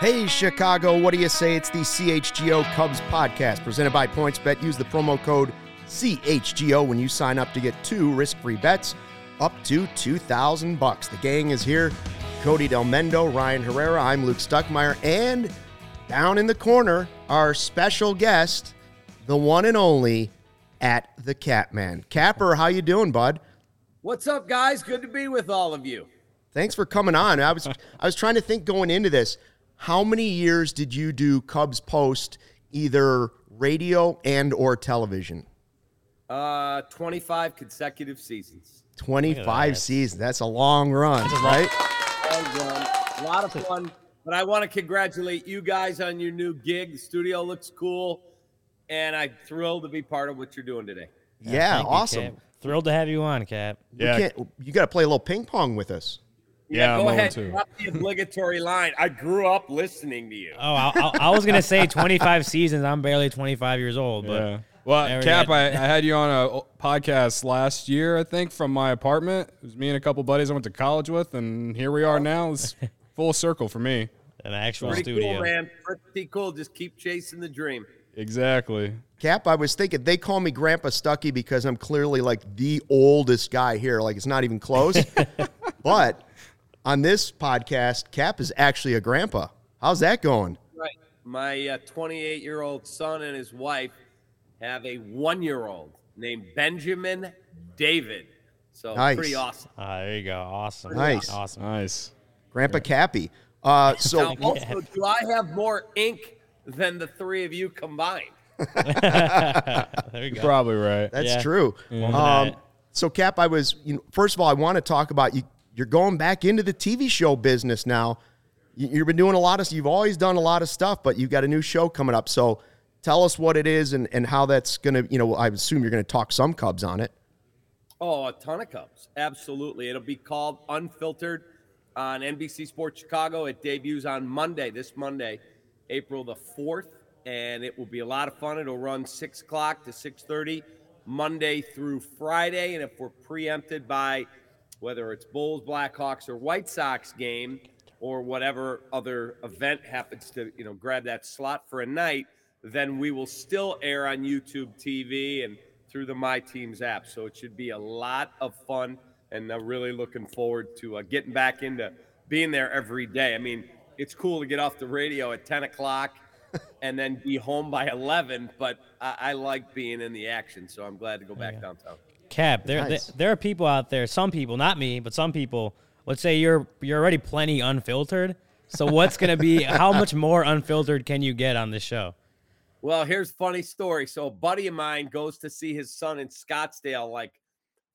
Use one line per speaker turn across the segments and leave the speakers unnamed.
Hey, Chicago, what do you say? It's the CHGO Cubs podcast presented by PointsBet. Use the promo code CHGO when you sign up to get two risk free bets up to 2000 bucks. The gang is here Cody Delmendo, Ryan Herrera. I'm Luke Stuckmeyer. And down in the corner, our special guest, the one and only at the Catman. Capper, how you doing, bud?
What's up, guys? Good to be with all of you.
Thanks for coming on. I was I was trying to think going into this. How many years did you do Cubs Post, either radio and or television?
Uh, 25 consecutive seasons.
25 seasons. That's a long run, right?
A lot of fun. But I want to congratulate you guys on your new gig. The studio looks cool, and I'm thrilled to be part of what you're doing today.
Yeah,
Thank you,
awesome.
Cap. Thrilled to have you on, Cap.
Yeah,
you got to play a little ping pong with us.
Yeah, I'm
go
on
ahead.
too.
Drop the obligatory line. I grew up listening to you.
Oh, I, I, I was gonna say 25 seasons. I'm barely 25 years old, but
Yeah. Well,
There
Cap. I, I had you on a podcast last year, I think, from my apartment. It was me and a couple buddies I went to college with, and here we are oh. now. It's full circle for me.
an actual
Pretty
studio.
cool, man. Pretty cool. Just keep chasing the dream.
Exactly.
Cap, I was thinking they call me Grandpa Stucky because I'm clearly like the oldest guy here. Like it's not even close. but on this podcast, Cap is actually a grandpa. How's that going?
Right. My 28 year old son and his wife have a one year old named Benjamin David. So
Nice.
pretty awesome.
Ah, there you go. Awesome.
Nice.
Awesome.
Nice.
Grandpa Cappy. Uh, so
Now, also, do I have more ink than the three of you combined?
There you go.
Probably right.
That's
Yeah.
true.
More
Um, so Cap, I was you know, first of all, I want to talk about you. You're going back into the TV show business now. You- You've been doing a lot of. You've always done a lot of stuff, but you've got a new show coming up. So tell us what it is and, and how that's going to. You know, I assume you're going to talk some Cubs on it.
Oh, a ton of Cubs. Absolutely. It'll be called Unfiltered on NBC Sports Chicago. It debuts on Monday, this Monday, April the 4th, and it will be a lot of fun. It'll run 6 o'clock to 6.30, Monday through Friday. And if we're preempted by whether it's Bulls, Blackhawks, or White Sox game or whatever other event happens to, you know, grab that slot for a night, then we will still air on YouTube TV and through the My Teams app. So it should be a lot of fun, and I'm really looking forward to uh, getting back into being there every day. I mean, it's cool to get off the radio at 10 o'clock and then be home by 11, but I, I like being in the action, so I'm glad to go back downtown.
Cap, there,
Nice.
there there are people out there. Some people, not me, but some people. Let's say you're you're already plenty unfiltered. So what's gonna be? how much more unfiltered can you get on this show?
Well, here's a funny story. So a buddy of mine goes to see his son in Scottsdale like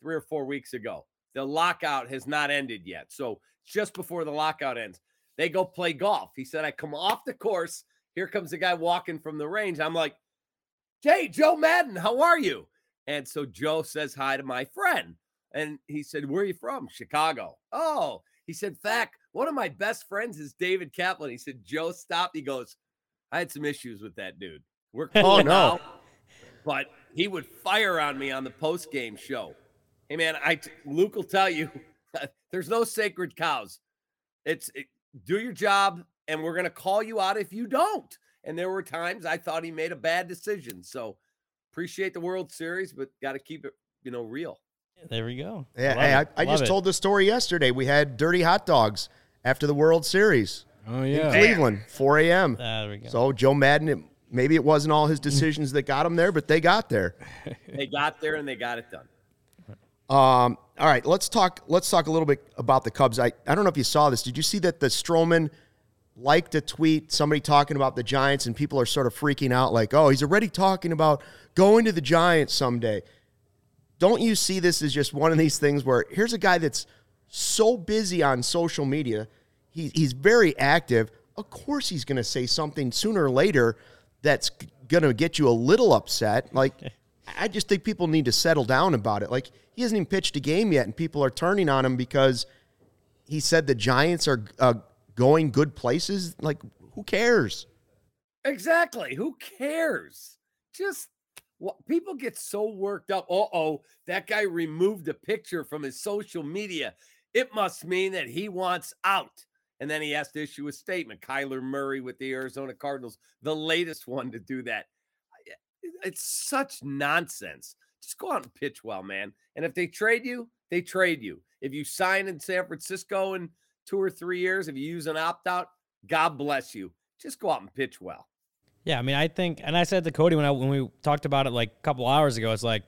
three or four weeks ago. The lockout has not ended yet. So just before the lockout ends, they go play golf. He said, I come off the course. Here comes the guy walking from the range. I'm like, Hey, Joe Maddon, how are you? And so Joe says hi to my friend. And he said, Where are you from? Chicago. Oh, he said, Fact, one of my best friends is David Kaplan. He said, Joe, stop. He goes, I had some issues with that dude. We're oh, cool
Oh, no.
now, but he would fire on me on the post game show. Hey man, I Luke will tell you, there's no sacred cows. It's it, do your job, and we're gonna call you out if you don't. And there were times I thought he made a bad decision. So appreciate the World Series, but got to keep it, you know, real.
There we go.
Yeah,
Love
hey, I,
it.
I
Love
just
it.
told the story yesterday. We had dirty hot dogs after the World Series
Oh,
in
yeah.
Cleveland, 4 a.m.
There we go.
So Joe Maddon, it, maybe it wasn't all his decisions that got him there, but they got there.
They got there and they got it done.
Um, all right, let's talk. Let's talk a little bit about the Cubs. I, I don't know if you saw this. Did you see that the Stroman liked a tweet somebody talking about the Giants and people are sort of freaking out like, oh, he's already talking about going to the Giants someday. Don't you see this as just one of these things where here's a guy that's so busy on social media, he, he's very active. Of course, he's going to say something sooner or later that's going to get you a little upset. Like, I just think people need to settle down about it. Like, he hasn't even pitched a game yet, and people are turning on him because he said the Giants are uh, going good places. Like, who cares?
Exactly. Who cares? Just what people get so worked up. Uh oh, that guy removed a picture from his social media. It must mean that he wants out. And then he has to issue a statement. Kyler Murray with the Arizona Cardinals, the latest one to do that. It's such nonsense. Just go out and pitch well, man. And if they trade you, they trade you. If you sign in San Francisco in two or three years, if you use an opt out, God bless you. Just go out and pitch well.
Yeah, I mean, I think, and I said to Cody when I when we talked about it like a couple hours ago, it's like,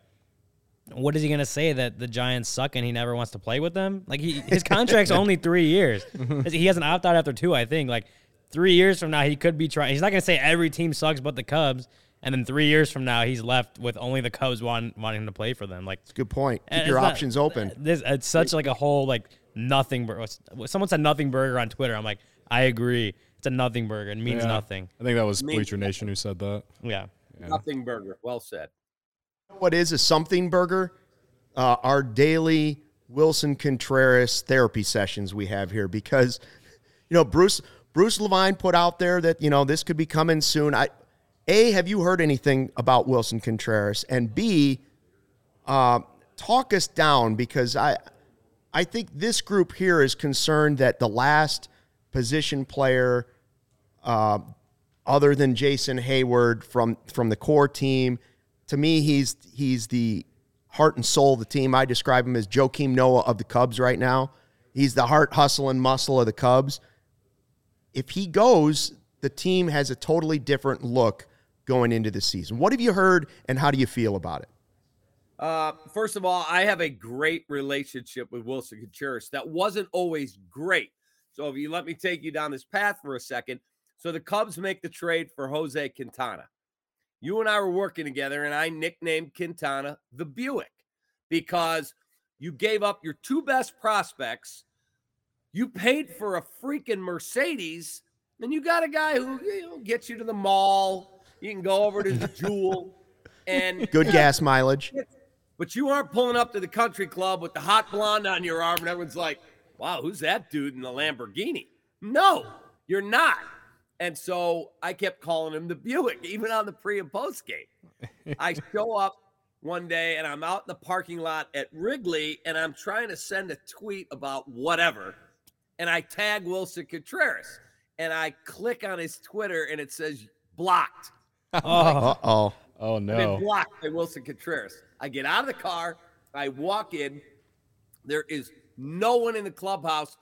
what is he gonna say that the Giants suck and he never wants to play with them? Like he, his contract's only three years. he has an opt out after two, I think. Like three years from now, he could be trying. He's not gonna say every team sucks but the Cubs. And then three years from now, he's left with only the Cubs want, wanting him to play for them. Like,
It's a good point. Keep your
not-
options open.
This it's such like a whole like nothing. burger. Someone said nothing burger on Twitter. I'm like, I agree. It's a nothing burger. It means
Yeah.
nothing.
I think that was Bleacher Nation who said that.
Yeah.
Nothing burger. Well said.
what is a something burger? Uh, our daily Willson Contreras therapy sessions we have here because you know Bruce Bruce Levine put out there that you know this could be coming soon. I a have you heard anything about Willson Contreras and B uh, talk us down because I I think this group here is concerned that the last position player uh, other than Jason Heyward from from the core team. To me, he's he's the heart and soul of the team. I describe him as Joakim Noah of the Cubs right now. He's the heart, hustle, and muscle of the Cubs. If he goes, the team has a totally different look going into the season. What have you heard, and how do you feel about it?
Uh, first of all, I have a great relationship with Willson Contreras. That wasn't always great. So if you let me take you down this path for a second. So the Cubs make the trade for Jose Quintana. You and I were working together, and I nicknamed Quintana the Buick because you gave up your two best prospects. You paid for a freaking Mercedes, and you got a guy who you know, gets you to the mall. You can go over to the Jewel, and
Good gas mileage.
But you aren't pulling up to the country club with the hot blonde on your arm, and everyone's like, wow, who's that dude in the Lamborghini? No, you're not. And so I kept calling him the Buick, even on the pre and post game. I show up one day and I'm out in the parking lot at Wrigley and I'm trying to send a tweet about whatever. And I tag Willson Contreras and I click on his Twitter and it says blocked.
Oh,
Uh oh.
Oh
I've
no.
been blocked by Willson Contreras. I get out of the car, I walk in. There is no one in the clubhouse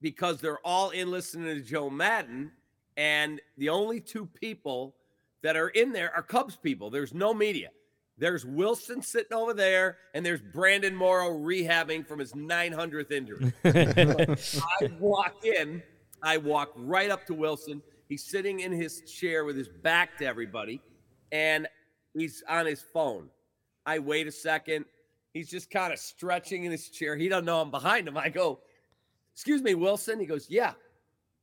because they're all in listening to Joe Maddon. And the only two people that are in there are Cubs people. There's no media. There's Willson sitting over there, and there's Brandon Morrow rehabbing from his 900th injury. I walk in, I walk right up to Willson. He's sitting in his chair with his back to everybody, and he's on his phone. I wait a second. He's just kind of stretching in his chair. He doesn't know I'm behind him. I go, "Excuse me, Willson." He goes, "Yeah."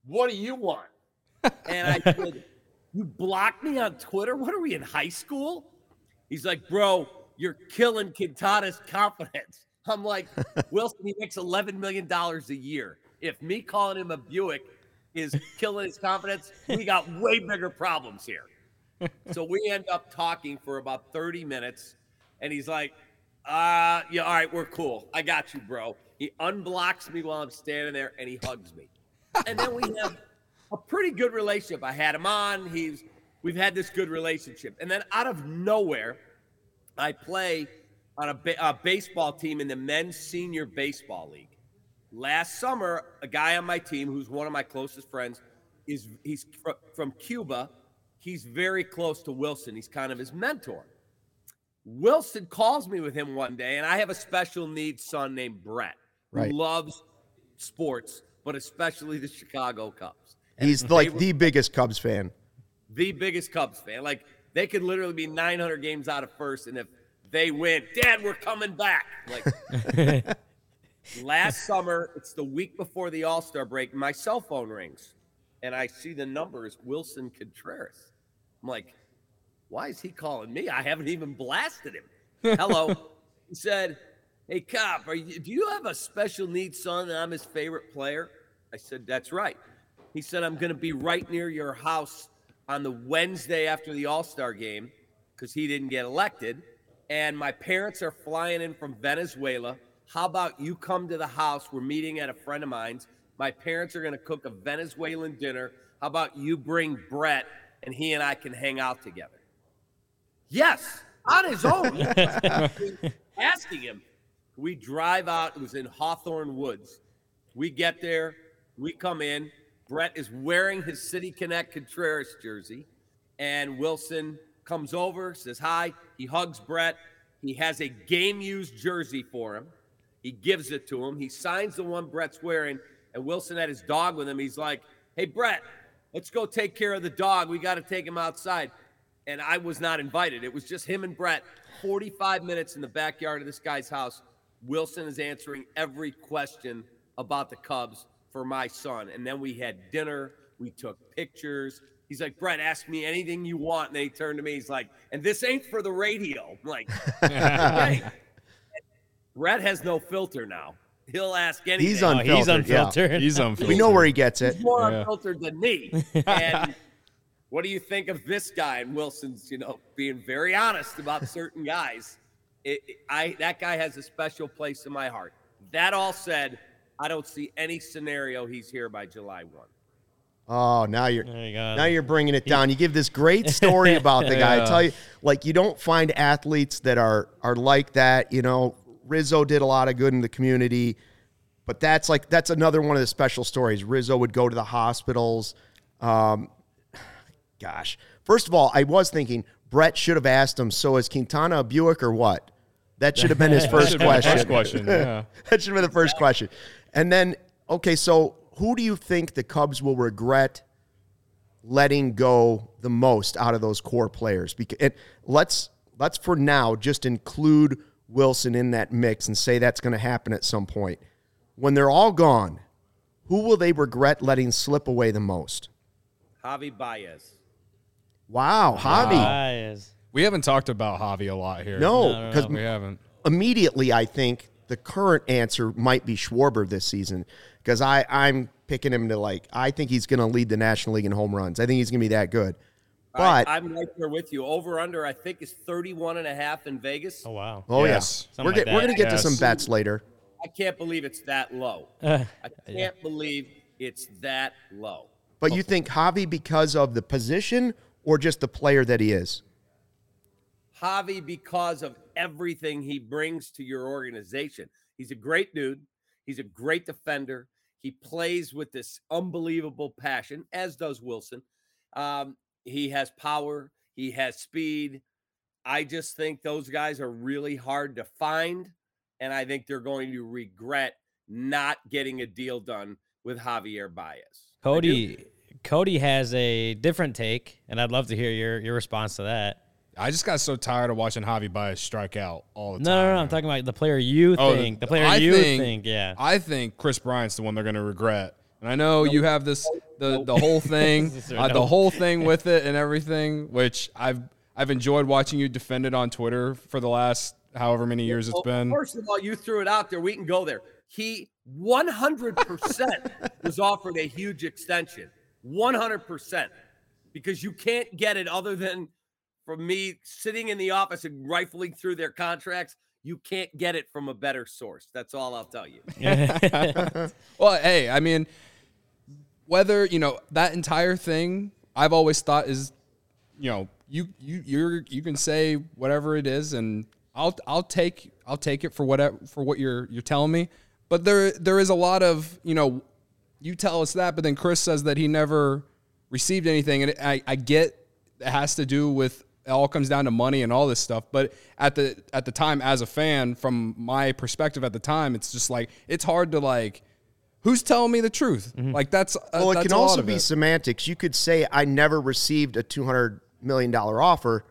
What do you want? And I said, "You blocked me on Twitter. What are we in high school?" He's like, "Bro, you're killing Quintana's confidence." I'm like, "Willson, he makes 11 million dollars a year. If me calling him a Buick is killing his confidence, we got way bigger problems here." So we end up talking for about 30 minutes, and he's like, uh, yeah, all right, we're cool. I got you, bro. He unblocks me while I'm standing there and he hugs me. And then we have a pretty good relationship. I had him on. He's we've had this good relationship. And then out of nowhere, I play on a, a baseball team in the men's senior baseball league. Last summer, a guy on my team who's one of my closest friends is he's fr- from Cuba. He's very close to Willson. He's kind of his mentor. Willson calls me with him one day, and I have a special needs son named Brett who
Right.
loves sports, but especially the Chicago Cubs.
He's like the biggest Cubs fan.
The biggest Cubs fan. Like they could literally be 900 games out of first, and if they win, Dad, we're coming back. Like last summer, it's the week before the All Star break. My cell phone rings, and I see the numbers Willson Contreras. I'm like, why is he calling me? I haven't even blasted him. Hello. he said, Hey, cop, are you, do you have a special needs son and I'm his favorite player? I said, That's right. He said, I'm going to be right near your house on the Wednesday after the All Star game because he didn't get elected. And my parents are flying in from Venezuela. How about you come to the house? We're meeting at a friend of mine's. My My parents are going to cook a Venezuelan dinner. How about you bring Brett and he and I can hang out together? Yes, on his own. Asking him. We drive out. It was in Hawthorn Woods. We get there. We come in. Brett is wearing his City Connect Contreras jersey. And Willson comes over, says hi. He hugs Brett. He has a game used jersey for him. He gives it to him. He signs the one Brett's wearing. And Willson had his dog with him. He's like, hey, Brett, let's go take care of the dog. We got to take him outside. And I was not invited. It was just him and Brett, 45 minutes in the backyard of this guy's house. Willson is answering every question about the Cubs for my son. And then we had dinner. We took pictures. He's like, Brett, ask me anything you want. And then he turned to me. He's like, and this ain't for the radio. I'm like, okay. Brett has no filter now. He'll ask anything.
He's
Oh,
unfiltered.
he's unfiltered.
He's unfiltered.
We know where he gets it.
He's more
Yeah.
unfiltered than me. And what do you think of this guy? And Willson's, you know, being very honest about certain guys. It, it- I that guy has a special place in my heart. That all said, I don't see any scenario he's here by July one.
Oh, now you're
you
now you're bringing it down. You give this great story about the guy. I tell you, like you don't find athletes that are are like that. You know, Rizzo did a lot of good in the community, but that's like that's another one of the special stories. Rizzo would go to the hospitals. Um, gosh, first of all, I was thinking Brett should have asked him. So is Quintana a Buick or what? That should have been his first
Should be the
question.
First question. Yeah.
that should have been the first question. And then, okay, so who do you think the Cubs will regret letting go the most out of those core players? Because let's let's for now just include Willson in that mix and say that's going to happen at some point. When they're all gone, who will they regret letting slip away the most?
Javi Baez.
Wow, Javi.
Eyes.
We haven't talked about Javi a lot here.
No,
no,
because
we haven't.
immediately I think the current answer might be Schwarber this season because I I'm picking him to like I think he's going to lead the National League in home runs. I think he's going to be that good. But
I, am right there with you. Over under, I think, is 31 and a half in Vegas.
Oh wow.
oh
Yes.
yeah,
Something
we're
like
get, we're going to get to some bets later.
I can't believe it's that low.
Uh,
I can't believe it's that low.
But you think Javi because of the position or just the player that he is?
Javi because of everything he brings to your organization. He's a great dude. He's a great defender. He plays with this unbelievable passion, as does Willson. Um, he has power. He has speed. I just think those guys are really hard to find, and I think they're going to regret not getting a deal done with Javier Baez.
Cody Cody has a different take, and I'd love to hear your your response to that.
I just got so tired of watching Javi Baez strike out all the
No,
time.
no, no. I'm talking about the player you
Oh,
think. The player
I
you think, yeah.
I think Kris Bryant's the one they're going to regret. And I know you have this the the whole thing, uh, the whole thing with it and everything, which I've I've enjoyed watching you defend it on Twitter for the last however many years it's been.
First of all, you threw it out there. We can go there. He 100% was offered a huge extension. 100%. Because you can't get it other than from me sitting in the office and rifling through their contracts. You can't get it from a better source. That's all I'll tell you.
Well, hey, I mean, whether you know that entire thing, I've always thought is, you know, you you you're you can say whatever it is, and I'll I'll take I'll take it for whatever for what you're you're telling me. But there there is a lot of you know, you tell us that, but then Kris says that he never received anything, and I I get it has to do with it all comes down to money and all this stuff. But at the at the time, as a fan, from my perspective at the time, it's just like it's hard to like. Who's telling me the truth? Like that's uh,
Well, it
that's
can
a
also be
it.
semantics. You could say I never received a two hundred million dollar offer,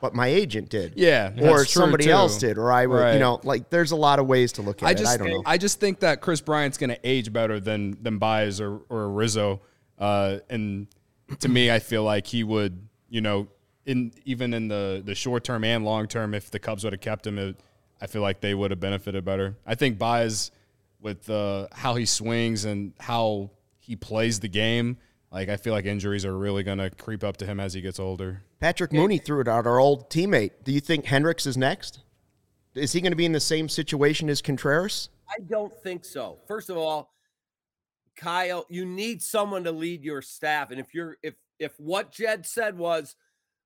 but my agent did.
Yeah,
or somebody
too.
else did, or I, would, you know, like there's a lot of ways to look at
I
it. I don't know.
I just think that Kris Bryant's going to age better than than Baez or or Rizzo, uh, and to me, I feel like he would, you know, in even in the the short term and long term, if the Cubs would have kept him, it, I feel like they would have benefited better. I think Baez, with uh, how he swings and how he plays the game, like I feel like injuries are really going to creep up to him as he gets older.
Patrick Mooney threw it out, our old teammate. Do you think Hendricks is next? Is he going to be in the same situation as Contreras?
I don't think so. First of all, Kyle, you need someone to lead your staff. And if you're if if what Jed said was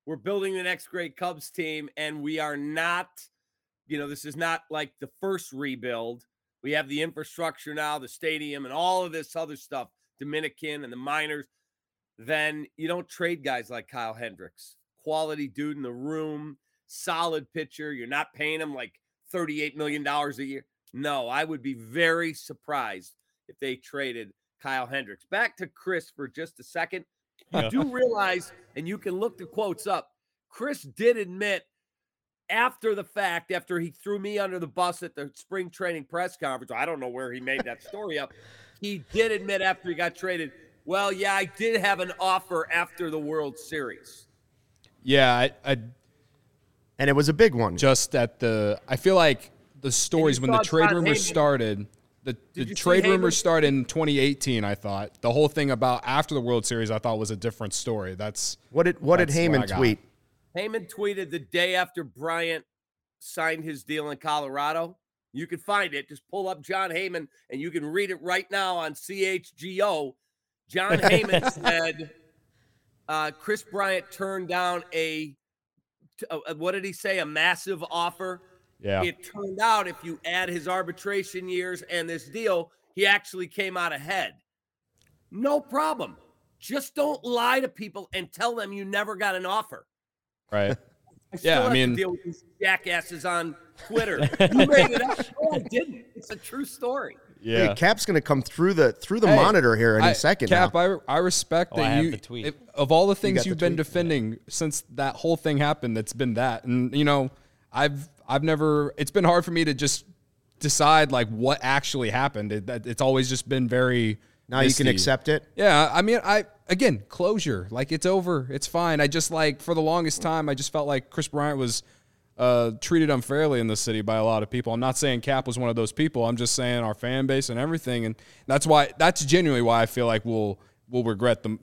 we're building the next great Cubs team and we are not, you know, this is not like the first rebuild. We have the infrastructure now, the stadium, and all of this other stuff, Dominican and the minors. Then you don't trade guys like Kyle Hendricks, quality dude in the room, solid pitcher. You're not paying him like $38 million a year. No, I would be very surprised if they traded Kyle Hendricks. Back to Kris for just a second. You do realize, and you can look the quotes up, Kris did admit after the fact, after he threw me under the bus at the spring training press conference, I don't know where he made that story up. He did admit after he got traded, well, yeah, I did have an offer after the World Series.
Yeah, I, I
and it was a big one.
just at the. I feel like the stories when the trade
Jon
rumors
Heyman-
started. The, the
you see
trade rumors started in 2018. I thought the whole thing about after the World Series, I thought was a different story. That's
what did what did
That's what
Heyman tweet?
Heyman tweeted the day after Bryant signed his deal in Colorado. You can find it. Just pull up Jon Heyman and you can read it right now on CHGO. Jon Heyman said uh, Kris Bryant turned down a, uh, what did he say? A massive offer.
yeah.
It turned out if you add his arbitration years and this deal, he actually came out ahead. No problem. Just don't lie to people and tell them you never got an offer.
Right.
I still
Yeah, I mean-
to deal with these jackasses on Twitter. you made it up. No, I didn't. It's a true story.
Yeah, hey, Cap's going to come through the through the
Hey,
monitor here in
I-
a second.
Cap,
now.
I, I respect
Oh, I
that
have
you.
the tweet.
if- of all the things
got
you've been
tweet?
defending since that whole thing happened, that's been that. And you know, I've I've never. It's been hard for me to just decide like what actually happened. It, it's always just been very.
now you can accept it.
Yeah, I mean, I again closure. Like it's over. It's fine. I just like for the longest time, I just felt like Kris Bryant was uh, treated unfairly in the city by a lot of people. I'm not saying Cap was one of those people. I'm just saying our fan base and everything, and that's why that's genuinely why I feel like we'll we'll regret the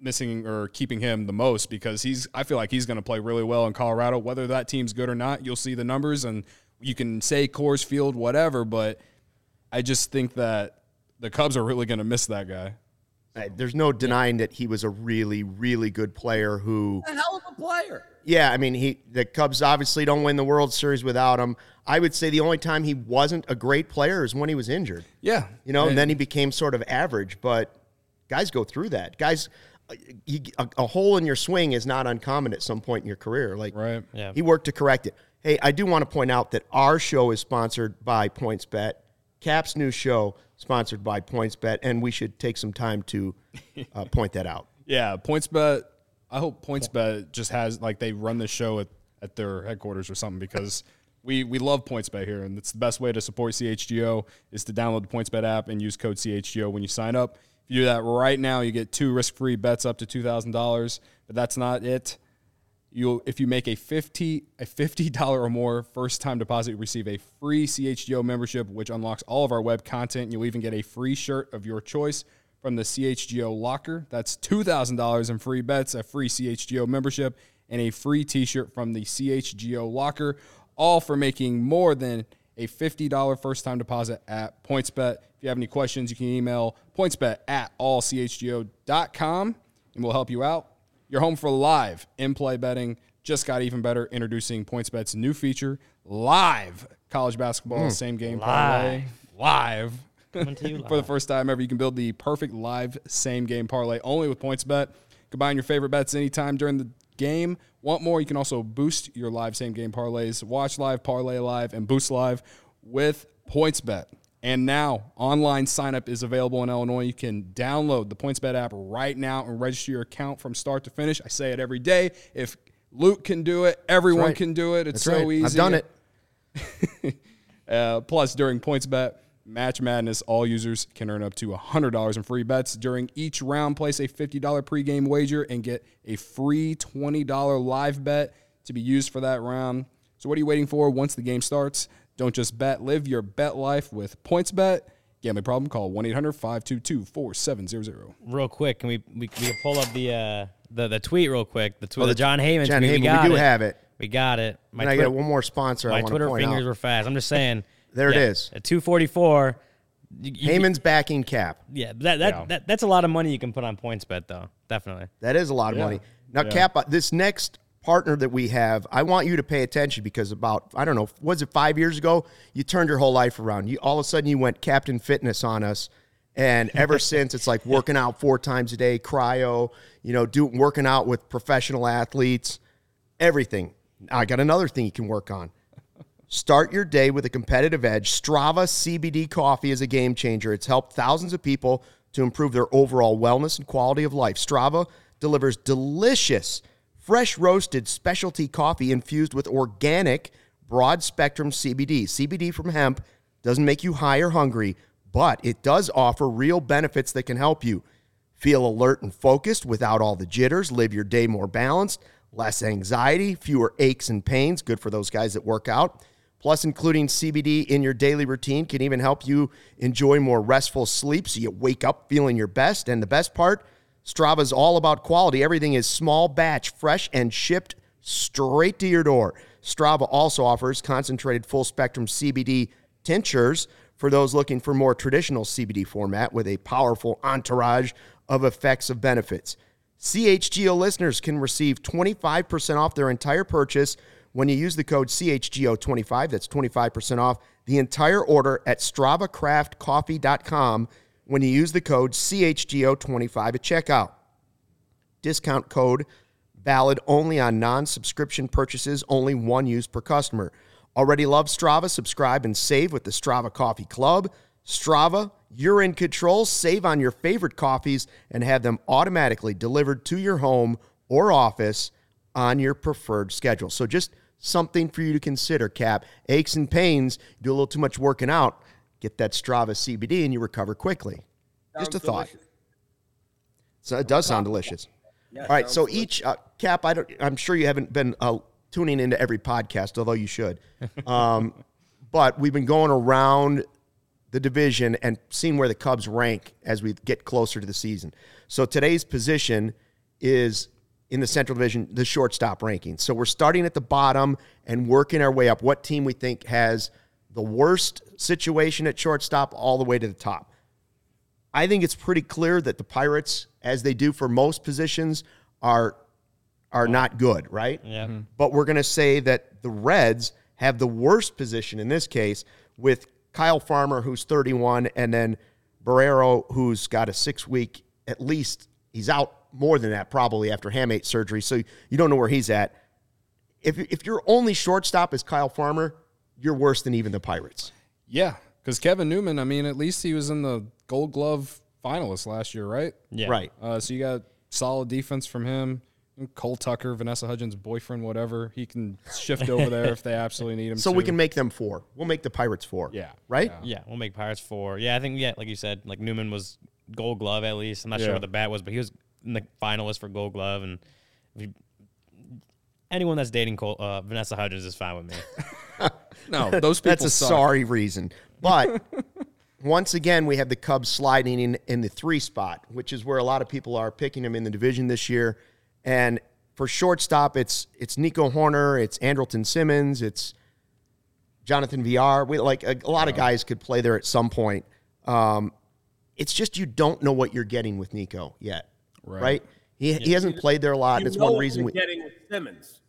missing or keeping him the most because he's I feel like he's going to play really well in Colorado. Whether that team's good or not, you'll see the numbers, and you can say Coors Field, whatever, but I just think that the Cubs are really going to miss that guy.
There's no denying that he was a really, really good player who
A hell of a player.
Yeah, I mean, he the Cubs obviously don't win the World Series without him. I would say the only time he wasn't a great player is when he was injured.
Yeah,
You know, and then he became sort of average, but guys go through that. Guys uh, a, a hole in your swing is not uncommon at some point in your career. Like
Right.
Yeah.
he worked to correct it. Hey, I do want to point out that our show is sponsored by PointsBet. Cap's new show sponsored by PointsBet, and we should take some time to uh, point that out.
Yeah, PointsBet. I hope PointsBet just has like they run the show at, at their headquarters or something because we we love PointsBet here, and it's the best way to support CHGO is to download the PointsBet app and use code CHGO when you sign up. If you do that right now, you get two risk-free bets up to two thousand dollars. But that's not it. You'll if you make a fifty a fifty dollar or more first time deposit, you receive a free CHGO membership, which unlocks all of our web content. You'll even get a free shirt of your choice from the CHGO locker. That's two thousand dollars in free bets, a free CHGO membership, and a free T-shirt from the CHGO locker. All for making more than a fifty dollar first time deposit at PointsBet. If you have any questions, you can email pointsbet at allchgo.com and we'll help you out. Your home for live in play betting just got even better. Introducing PointsBet's new feature, live college basketball hmm. same game parlay. Live.
Coming to you
for the first time ever, you can build the perfect live same game parlay only with PointsBet. Combine your favorite bets anytime during the game. Want more? You can also boost your live same game parlays. Watch live, parlay live, and boost live with PointsBet. And now, online signup is available in Illinois. You can download the PointsBet app right now and register your account from start to finish. I say it every day. If Luke can do it, everyone
right.
can do it. It's
That's
so
right.
easy.
I've done it.
Uh, plus, during PointsBet Match Madness, all users can earn up to $100 in free bets. During each round, place a $50 pregame wager and get a free $20 live bet to be used for that round. So, what are you waiting for once the game starts? Don't just bet, live your bet life with PointsBet. Gambling problem? Call 1 800 522 4700.
real quick, can we we, we can pull up the uh the, the tweet real quick? The tweet,
Oh,
the,
the-
Jon Heyman
Jon
tweet.
Heyman,
we,
we do
it.
have it.
We got it. My
and I
Twitter-
got one more sponsor
my
want
Twitter
point
fingers
out.
were fast. I'm just saying.
There it
yeah,
is.
At 244, You- you-
Heyman's backing Cap.
yeah, that, that,
Yeah.
that that's a lot of money you can put on points bet though. Definitely.
That is a lot of
Yeah.
money. Now,
Yeah.
Cap, uh, this next partner that we have, I want you to pay attention because about I don't know, was it five years ago? You turned your whole life around. You all of a sudden you went Captain Fitness on us, and ever since it's like working out four times a day, cryo, you know, do working out with professional athletes, everything. I got another thing you can work on. Start your day with a competitive edge. Strava CBD coffee is a game changer. It's helped thousands of people to improve their overall wellness and quality of life. Strava delivers delicious, fresh roasted specialty coffee infused with organic, broad spectrum CBD. CBD from hemp doesn't make you high or hungry, but it does offer real benefits that can help you. Feel alert and focused without all the jitters. Live your day more balanced, less anxiety, fewer aches and pains. Good for those guys that work out. Plus, including CBD in your daily routine can even help you enjoy more restful sleep so you wake up feeling your best. And the best part, Strava is all about quality. Everything is small batch, fresh, and shipped straight to your door. Strava also offers concentrated full spectrum CBD tinctures for those looking for more traditional CBD format with a powerful entourage of effects of benefits. CHGO listeners can receive 25% off their entire purchase when you use the code CHGO25. That's 25% off the entire order at StravaCraftCoffee.com when you use the code CHGO25 at checkout. Discount code valid only on non subscription purchases, only one use per customer. Already love Strava? Subscribe and save with the Strava Coffee Club. Strava, you're in control. Save on your favorite coffees and have them automatically delivered to your home or office on your preferred schedule. So just something for you to consider, Cap. Aches and pains, do a little too much working out, get that Strava CBD and you recover quickly. just a
Sounds
thought. So it does sound delicious.
Yeah,
All right, so
delicious.
each uh, Cap, I don't, I'm sure you haven't been uh, tuning into every podcast, although you should. Um, but we've been going around the division and seeing where the Cubs rank as we get closer to the season. So today's position is in the Central Division, the shortstop ranking. So we're starting at the bottom and working our way up. What team we think has the worst situation at shortstop all the way to the top? I think it's pretty clear that the Pirates, as they do for most positions, are are not good, right?
Yeah. Mm-hmm.
But we're going to say that the Reds have the worst position in this case with Kyle Farmer, who's 31, and then Barrero, who's got a six week, at least he's out more than that probably after hamate surgery. So you don't know where he's at. If, if your only shortstop is Kyle Farmer, you're worse than even the Pirates.
Yeah, because Kevin Newman, I mean, at least he was in the Gold Glove finalist last year, right?
Yeah.
Right.
Uh, so you got solid defense from him. Cole Tucker, Vanessa Hudgens' boyfriend, whatever. He can shift over there if they absolutely need him.
So
to.
we can make them four. We'll make the Pirates four.
Yeah.
Right?
Yeah.
Yeah, we'll make Pirates four. Yeah, I think yeah, like you said, like Newman was Gold Glove at least. I'm not
Yeah.
sure what the bat was, but he was in the finalist for Gold Glove, and if you- anyone that's dating Cole, uh, Vanessa Hudgens is fine with me.
No, those people
That's a
suck.
sorry reason. But once again, we have the Cubs sliding in in the three spot, which is where a lot of people are picking them in the division this year. And for shortstop, it's it's Nico Hoerner, it's Andrelton Simmons, it's Jonathan Villar. We like a, a lot of guys could play there at some point. Um, it's just you don't know what you're getting with Nico yet, right?
Right.
He, he hasn't played there a lot.
You
and it's one reason
you're
we
getting with Simmons.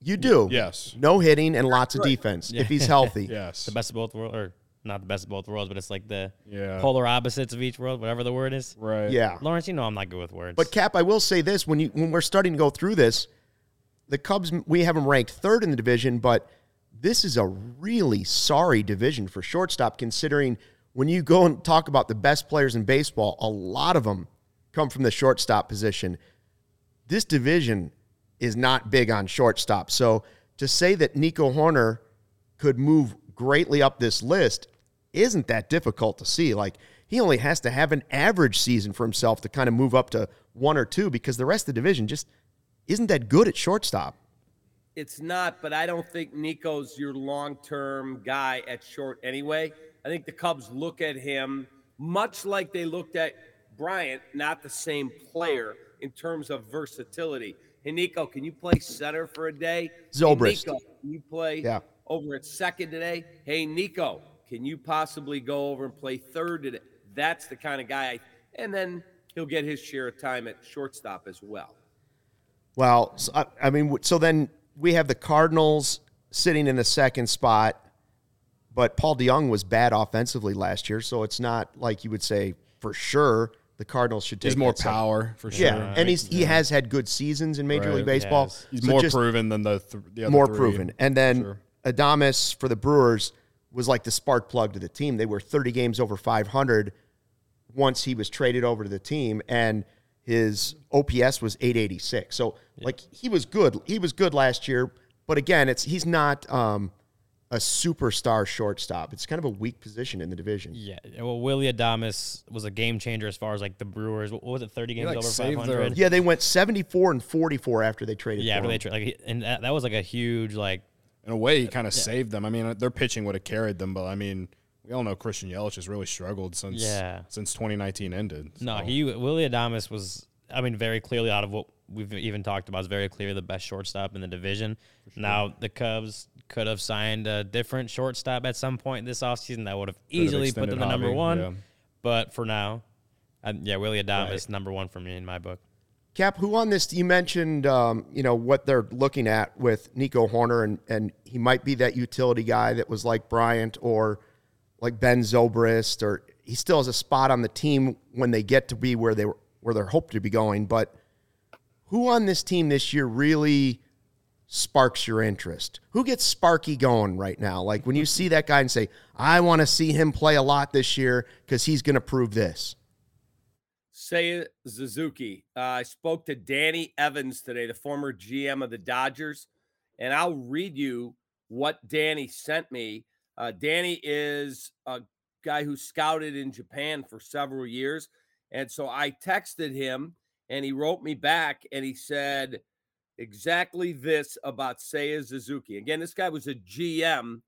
you do.
Yes.
No hitting and lots of defense if he's healthy.
Yes.
the best of both worlds, or not the best of both worlds, but it's like the
Yeah.
polar opposites of each world, whatever the word is.
Right.
Yeah.
Lawrence, you know I'm not good with words.
But Cap, I will say this: when you when we're starting to go through this, the Cubs we have them ranked third in the division, but this is a really sorry division for shortstop. Considering when you go and talk about the best players in baseball, a lot of them come from the shortstop position. This division is not big on shortstop. So to say that Nico Hoerner could move greatly up this list isn't that difficult to see. Like he only has to have an average season for himself to kind of move up to one or two because the rest of the division just isn't that good at shortstop.
It's not, but I don't think Nico's your long term guy at short anyway. I think the Cubs look at him much like they looked at Bryant, not the same player in terms of versatility. Hey, Nico, can you play center for a day?
Zobrist.
Can you play
Yeah.
over at second today? Hey, Nico, can you possibly go over and play third today? That's the kind of guy. I, and then he'll get his share of time at shortstop as well.
Well, so, I, I mean, so then we have the Cardinals sitting in the second spot, but Paul DeJong was bad offensively last year, so it's not like you would say for sure the Cardinals should take
He's more
that second-
power for sure.
Yeah, and he's he has had good seasons in Major
Right.
League Baseball.
Yes.
He's
So
more proven than the, th- the other
more
three,
proven. And then
sure.
Adames for the Brewers was like the spark plug to the team. They were 30 games over 500 once he was traded over to the team, and his OPS was 886. So like he was good. He was good last year, but again, it's he's not um, a superstar shortstop. It's kind of a weak position in the division.
Yeah, well, Willy Adames was a game changer as far as like the Brewers. What was it, thirty games
like,
over
saved
five
their-
Yeah, they went 74 and 44 after they traded.
Yeah,
for
after they
him.
tra- like, and that, that was like a huge like.
in a way, he uh, kind of saved them. I mean, their pitching would have carried them, but I mean, we all know Christian Yelich has really struggled since
Yeah.
since 2019 ended.
No, he Willie Adamas was. I mean, very clearly out of what we've even talked about, is very clearly the best shortstop in the division. Now the Cubs could have signed a different shortstop at some point this offseason that would have easily put them
extended
the number one.
yeah.
But for now, uh, yeah, Willy Adames
Right.
number one for me in my book.
Cap, who on this? You mentioned, um, you know, what they're looking at with Nico Hoerner, and and he might be that utility guy that was like Bryant or like Ben Zobrist, or he still has a spot on the team when they get to be where they were, where they're hoped to be going. But who on this team this year really sparks your interest? Who gets Sparky going right now? Like when you see that guy and say, "I want to see him play a lot this year because he's going to prove this."
Seiya Suzuki. Uh, I spoke to Danny Evans today, the former GM of the Dodgers, and I'll read you what Danny sent me. Uh, Danny is a guy who scouted in Japan for several years. And so I texted him and he wrote me back and he said exactly this about Seiya Suzuki. Again, this guy was a GM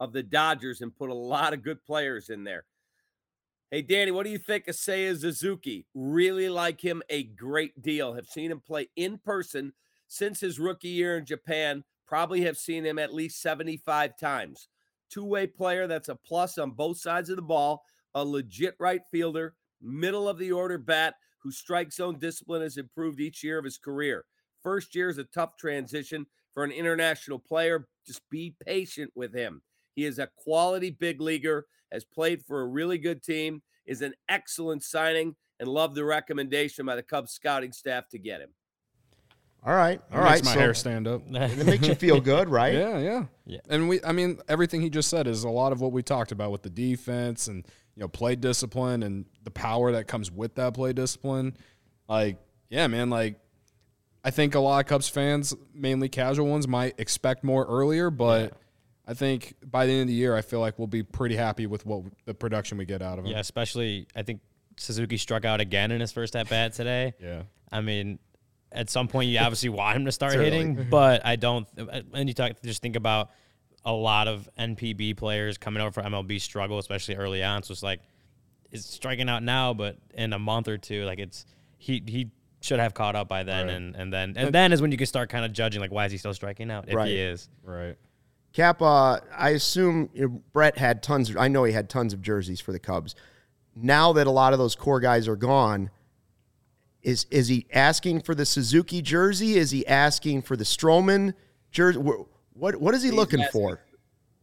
of the Dodgers and put a lot of good players in there. Hey, Danny, what do you think of Seiya Suzuki? Really like him a great deal. Have seen him play in person since his rookie year in Japan. Probably have seen him at least 75 times. Two way player that's a plus on both sides of the ball, a legit right fielder, middle of the order bat whose strike zone discipline has improved each year of his career. First year is a tough transition for an international player. Just be patient with him. He is a quality big leaguer, has played for a really good team, is an excellent signing, and love the recommendation by the Cubs scouting staff to get him.
All right, all
It
right.
makes my
so
hair stand up.
it makes you feel good, right?
Yeah, yeah,
Yeah.
And we, I mean, everything he just said is a lot of what we talked about with the defense and you know play discipline and the power that comes with that play discipline. Like, yeah, man. Like, I think a lot of Cubs fans, mainly casual ones, might expect more earlier, but I think by the end of the year, I feel like we'll be pretty happy with what the production we get out of him.
Yeah, especially I think Suzuki struck out again in his first at bat today.
Yeah.
I mean, at some point you obviously want him to start hitting, but I don't. And you talk just think about a lot of NPB players coming over for MLB struggle, especially early on. So it's like it's striking out now, but in a month or two, like it's he he should have caught up by then,
Right.
and and then and then is when you can start kind of judging like why is he still striking out if
Right.
he is.
Right.
Cap, uh, I assume you know, Brett had tons. Of, I know he had tons of jerseys for the Cubs. Now that a lot of those core guys are gone, is is he asking for the Suzuki jersey? Is he asking for the Stroman jersey? What what is he
He's
looking for?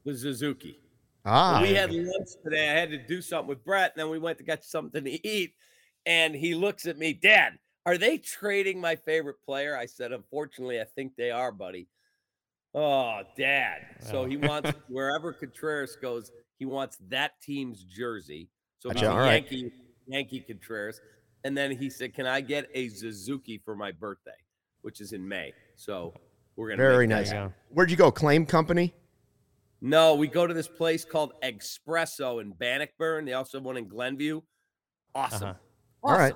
The Suzuki.
Ah,
we had lunch today. I had to do something with Brett, and then we went to get something to eat. And he looks at me, Dad, are they trading my favorite player? I said, Unfortunately, I think they are, buddy. Oh, Dad. So he wants wherever Contreras goes, he wants that team's jersey. So he's
Gotcha,
a
all right.
Yankee, Yankee Contreras. And then he said, Can I get a Suzuki for my birthday, which is in May? So we're gonna
very nice.
happen.
Where'd you go? Claim company?
No, we go to this place called Espresso in Bannockburn. They also have one in Glenview. Awesome.
Uh-huh.
All right.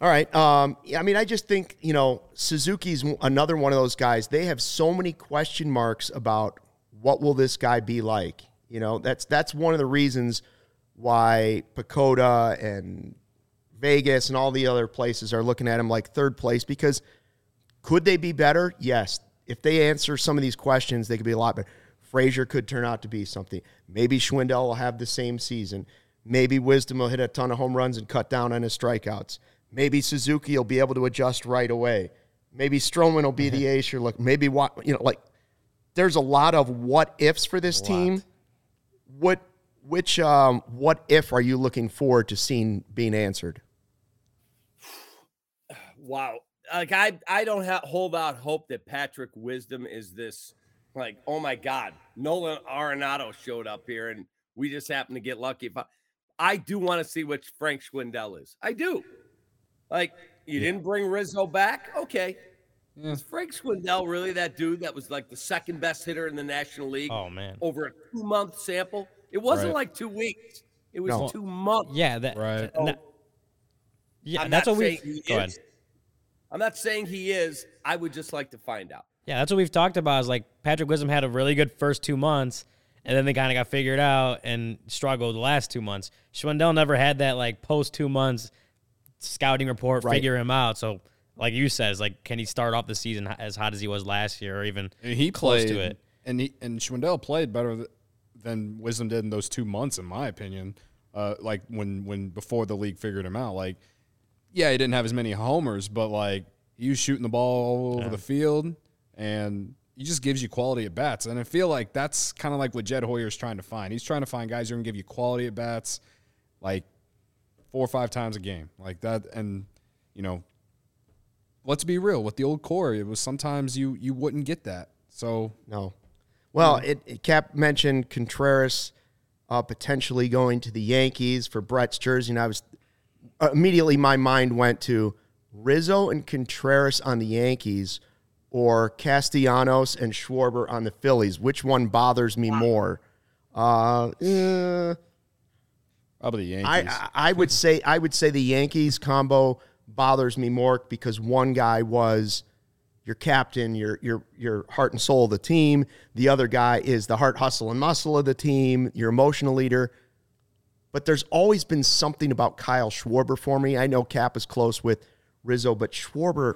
All right. Um, yeah, I mean, I just think you know Suzuki's another one of those guys. They have so many question marks about what will this guy be like. You know, that's that's one of the reasons why PECOTA and Vegas and all the other places are looking at him like third place because could they be better? Yes. If they answer some of these questions, they could be a lot better. Frazier could turn out to be something. Maybe Schwindel will have the same season. Maybe Wisdom will hit a ton of home runs and cut down on his strikeouts. Maybe Suzuki will be able to adjust right away. Maybe Stroman will be the ace you're looking. Maybe what you know, like there's a lot of what ifs for this team. What which um, what if are you looking forward to seeing being answered?
Wow. Like I I don't ha- hold out hope that Patrick Wisdom is this like oh my god Nolan Arenado showed up here and we just happened to get lucky. But I do want to see what Frank Schwindel is. I do. Like you didn't bring Rizzo back, okay? Is Frank Schwindel really that dude that was like the second best hitter in the National League
Oh man.
over a two month sample? It wasn't
Right.
like two weeks. It was
No.
two months.
Yeah, that
Right.
and oh. that- yeah,
I'm
that's what we. Go ahead.
is. I'm not saying he is. I would just like to find out.
Yeah, that's what we've talked about. Is like Patrick Wisdom had a really good first two months, and then they kind of got figured out and struggled the last two months. Schwindel never had that like post two months scouting report
Right.
figure him out. So, like you said, it's like can he start off the season as hot as he was last year, or even
And he
close
played
to it?
and he and Schwindel played better than Wisdom did in those two months, in my opinion. Uh, like when when before the league figured him out, like yeah, he didn't have as many homers, but like he was shooting the ball all over the field, and he just gives you quality at bats. And I feel like that's kind of like what Jed Hoyer is trying to find. He's trying to find guys who can give you quality at bats, like four or five times a game, like that. And you know, let's be real with the old core. It was sometimes you you wouldn't get that. So
No. Well, it, it Cap mentioned Contreras uh, potentially going to the Yankees for Brett's jersey, and I was immediately my mind went to Rizzo and Contreras on the Yankees, or Castellanos and Schwarber on the Phillies. Which one bothers me more? Uh, eh,
probably the Yankees.
I, I I would say I would say the Yankees combo bothers me more because one guy was your captain, your your your heart and soul of the team. The other guy is the heart, hustle, and muscle of the team, your emotional leader. But there's always been something about Kyle Schwarber for me. I know Cap is close with Rizzo, but Schwarber,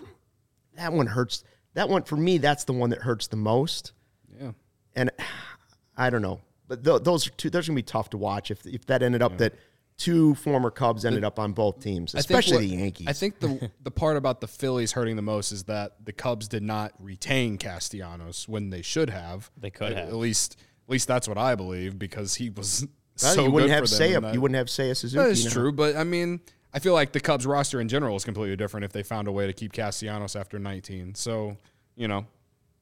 that one hurts. That one for me, that's the one that hurts the most.
yeah.
And I don't know, but th- those are two. Those are gonna be tough to watch if if that ended up that two former Cubs ended up on both teams, especially
what-
the Yankees.
I think the the part about the Phillies hurting the most is that the Cubs did not retain Castellanos when they should have.
They could
At-
have.
At least at least that's what I believe because he was
Well,
so
you wouldn't have
for them
Seiya. You wouldn't have Seiya Suzuki.
That is
now.
true, but I mean, I feel like the Cubs roster in general is completely different if they found a way to keep Castellanos after 19. So, you know,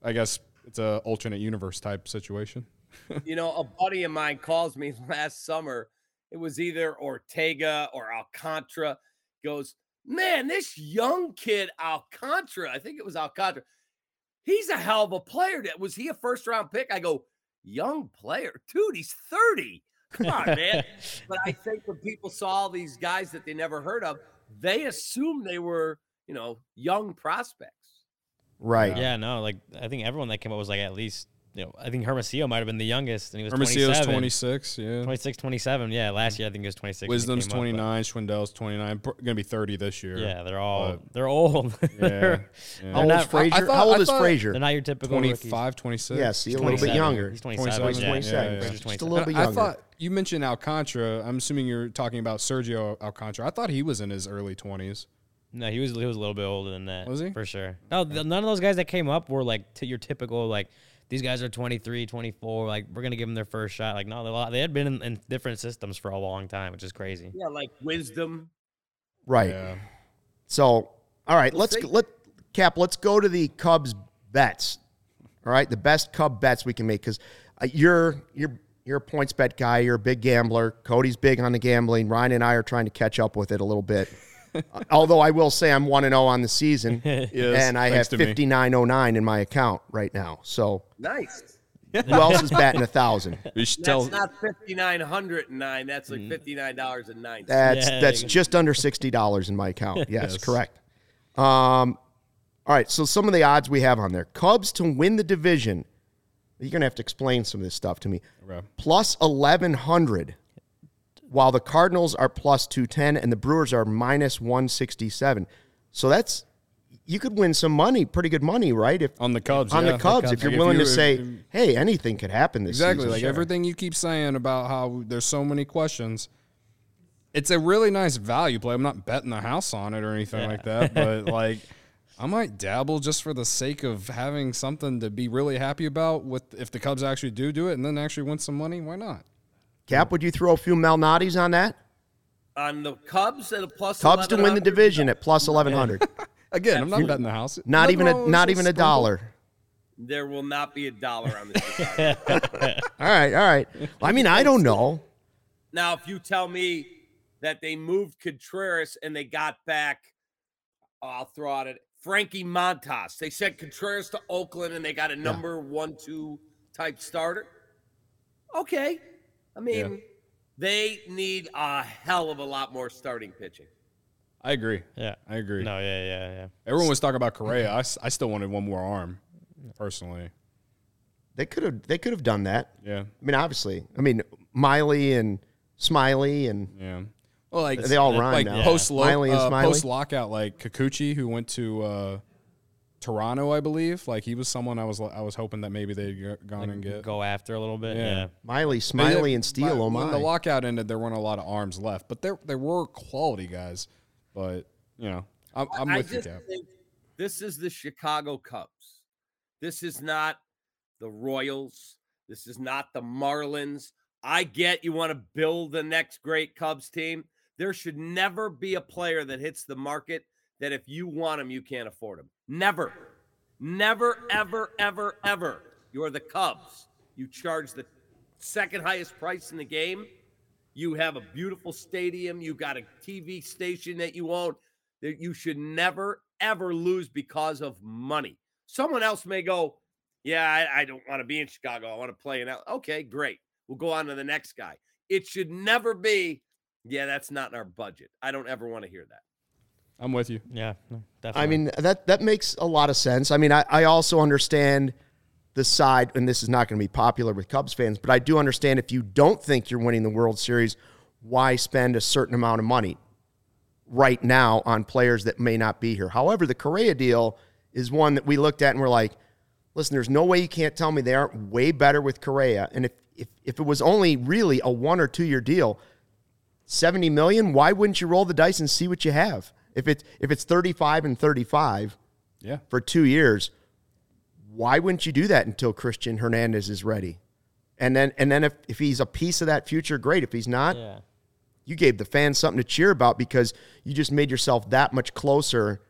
I guess it's a alternate universe type situation.
you know, a buddy of mine calls me last summer. It was either Ortega or Alcantara. Goes, man, this young kid Alcantara. I think it was Alcantara. He's a hell of a player. That was he a first round pick? I go, young player, dude. He's thirty. Come on, man. but I think when people saw these guys that they never heard of, they assumed they were, you know, young prospects.
Right.
Yeah, no, like I think everyone that came up was like at least you know I think Hermosillo might have been the youngest and he was
Hermosillo's
27.
26, yeah.
26, 27. Yeah, last year I think he was 26.
Wisdom's
came up, but-
29, Schwindel's 29, going to be 30 this year.
Yeah, they're all
But-
they're old.
Yeah.
they're,
yeah.
How old is
not- I- I
thought-
How old
I
is Frazier?
they're not your typical rookies.
25, 26.
Yes, he's a little bit younger.
He's 27.
27,
He's
yeah.
yeah, yeah.
Just a little bit
I
younger.
thought you mentioned Alcantara. I'm assuming you're talking about Sergio Alcantara. I thought he was in his early 20s.
No, he was he was a little bit older than that.
Was he?
For sure. No, th- none of those guys that came up were like t- your typical like these guys are 23, 24, like we're going to give them their first shot. Like no, they they had been in, in different systems for a long time, which is crazy.
Yeah, like wisdom.
Right.
Yeah.
So, all right, let's
see.
let Cap. Let's go to the Cubs bets. All right, the best Cub bets we can make because uh, you're you're you're a PointsBet guy. You're a big gambler. Cody's big on the gambling. Ryan and I are trying to catch up with it a little bit. Although I will say I'm one and zero on the season, and I have
thanks to me.
fifty nine oh nine in my account right now. So
Nice.
who else is batting a thousand?
We should
That's
tell.
not fifty nine hundred and nine. That's like fifty nine dollars and nine.
That's
Yeah,
that's
you-
just under sixty dollars in my account. Yes,
Yes.
correct. Um, all right. So some of the odds we have on there: Cubs to win the division. You're gonna have to explain some of this stuff to me.
Okay.
Plus eleven hundred, while the Cardinals are plus two ten and the Brewers are minus one sixty seven. So that's you could win some money, pretty good money, right? If
on the Cubs.
on
yeah.
the Cubs, if you're willing
you-
to say,
if-
"Hey, anything could happen this
Exactly.
season."
Like
Sure.
everything you keep saying about how there's so many questions. It's a really nice value play. I'm not betting the house on it or anything like that, but like I might dabble just for the sake of having something to be really happy about with if the Cubs actually do do it and then actually win some money, why not?
Cap, would you throw a few Malnati's on that?
On the Cubs at a plus
Cubs to win the division at plus eleven hundred.
Again, I'm not betting the house.
Not
Nothing
even a not even a
sprinkle.
dollar.
There will not be a dollar on this.
All right, all right. I mean, I don't know.
now, if you tell me that they moved Contreras and they got back, I'll throw out it. Frankie Montas. They sent Contreras to Oakland and they got a number one, two type starter. Okay. I mean,
Yeah.
they need a hell of a lot more starting pitching.
I agree.
Yeah.
I agree.
No, yeah, yeah, yeah.
Everyone was talking about Correa. I, I still wanted one more arm, personally.
They could have they could have done that.
Yeah,
I mean, obviously. I mean, Miley and Smiley and
yeah. Well, like
They all rhyme
like
now.
post
Miley and
uh,
Smiley.
post lockout, like Kikuchi, who went to uh, Toronto, I believe. Like he was someone I was I was hoping that maybe they'd g- gone and get.
Go after a little bit.
Yeah.
Yeah.
Miley, Smiley, and Steele. Oh
When the lockout ended, there weren't a lot of arms left, but there there were quality guys. But you know, I'm, I'm
I
with you,
just
Cap.
think this is the Chicago Cubs. This is not the Royals. This is not the Marlins. I get you want to build the next great Cubs team. There should never be a player that hits the market that if you want him, you can't afford him. Never. Never, ever, ever, ever. You're the Cubs. You charge the second highest price in the game. You have a beautiful stadium. You got a TV station that you own. That you should never ever lose because of money. Someone else may go, yeah, I, I don't want to be in Chicago. I want to play in L. Okay, great. We'll go on to the next guy. It should never be, yeah, that's not in our budget. I don't ever want to hear that.
I'm with you.
Yeah. Definitely.
I mean, that that makes a lot of sense. I mean, I, I also understand the side, and this is not going to be popular with Cubs fans, but I do understand if you don't think you're winning the World Series, why spend a certain amount of money right now on players that may not be here. However, the Correa deal is one that we looked at and we're like, listen, there's no way you can't tell me they aren't way better with Correa. And if if, if it was only really a one or two year deal, 70 million, why wouldn't you roll the dice and see what you have? If it's if it's 35 and 35
Yeah.
for 2 years, why wouldn't you do that until Cristian Hernandez is ready? And then and then if, if he's a piece of that future, great. If he's not,
yeah.
you gave the fans something to cheer about because you just made yourself that much closer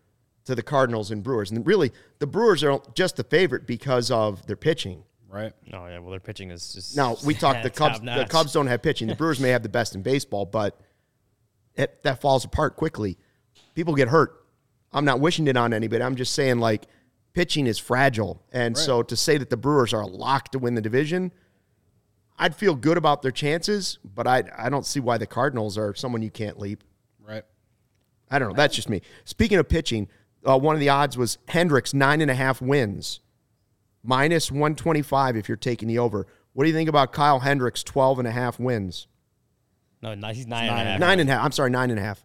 to the Cardinals and Brewers. And really, the Brewers are just the favorite because of their pitching.
Right.
No, yeah. Well, their pitching is just.
Now we talked the Cubs. The
top-notch.
Cubs don't have pitching. The Brewers may have the best in baseball, but it, that falls apart quickly. People get hurt. I'm not wishing it on anybody. I'm just saying like pitching is fragile, and so to say that the Brewers are locked to win the division, I'd feel good about their chances, but I I don't see why the Cardinals are someone you can't leap.
Right.
I don't know. That's just me. Speaking of pitching, uh, one of the odds was Hendricks nine and a half wins, minus one twenty five if you're taking the over. What do you think about Kyle Hendricks 12 and a half wins?
No, no, he's nine and a half.
Nine and a half. I'm sorry, nine and a half.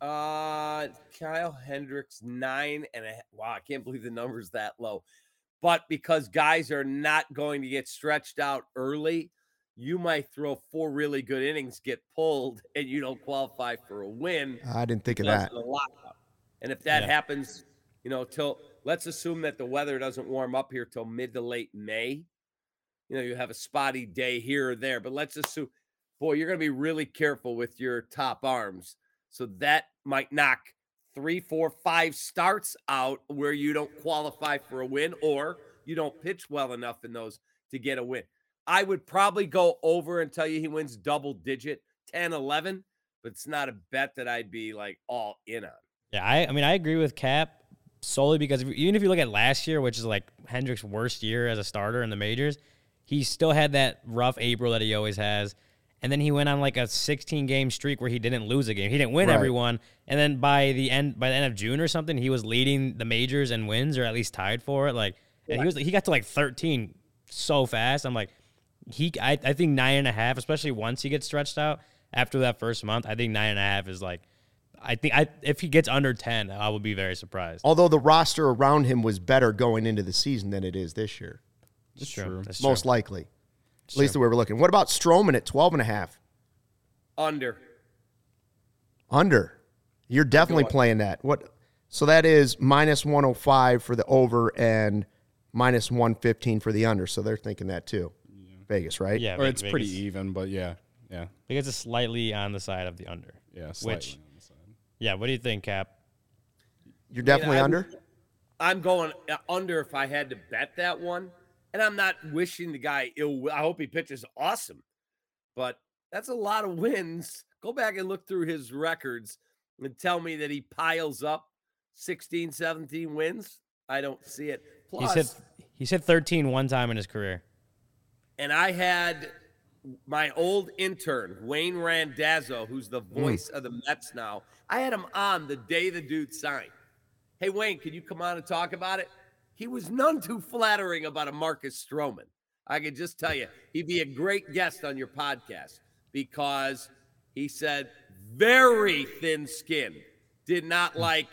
Uh, Kyle Hendricks nine and a half. Wow, I can't believe the number's that low. But because guys are not going to get stretched out early, you might throw four really good innings, get pulled, and you don't qualify for a win
I didn't think of that.
of the. And if that
Yeah.
happens, you know, till let's assume that the weather doesn't warm up here till mid to late May. You know, you have a spotty day here or there, but let's assume, boy, you're going to be really careful with your top arms. So that might knock three, four, five starts out where you don't qualify for a win or you don't pitch well enough in those to get a win. I would probably go over and tell you he wins double digit 10, 11, but it's not a bet that I'd be like all in on.
Yeah, I, I mean, I agree with Cap solely because if, even if you look at last year, which is like Hendrick's worst year as a starter in the majors, he still had that rough April that he always has. And then he went on like a 16 game streak where he didn't lose a game. He didn't win
Right.
everyone. And then by the end by the end of June or something, he was leading the majors and wins or at least tied for it. Like and he was he got to like 13 so fast. I'm like, he I, I think nine and a half, especially once he gets stretched out after that first month, I think nine and a half is like I think I if he gets under ten, I would be very surprised.
Although the roster around him was better going into the season than it is this year,
That's
true.
That's
most
true.
likely. At least the way we're looking. What about Stroman at 12 and a half?
Under.
Under. You're definitely playing that. What? So that is minus 105 for the over and minus 115 for the under. So they're thinking that too. Vegas, right?
Yeah,
Or
Ve-
it's pretty even, but yeah, yeah,
Vegas is slightly on the side of the under.
yeah. Slightly
Which-
on the side.
Yeah, what do you think, Cap?
You're definitely
I-
under.
I'm going uh, under if I had to bet that one. And I'm not wishing the guy ill. I hope he pitches awesome, but that's a lot of wins. Go back and look through his records and tell me that he piles up 16, 17 wins. I don't see it. Plus,
He's hit he's hit 13 one time in his career.
and I had my old intern, Wayne Randazzo, who's the voice of the Mets now. I had him on the day the dude signed. Hey, Wayne, can you come on and talk about it? He was none too flattering about a Marcus Stroman. I can just tell you, he'd be a great guest on your podcast because he said very thin skinned, did not hmm. like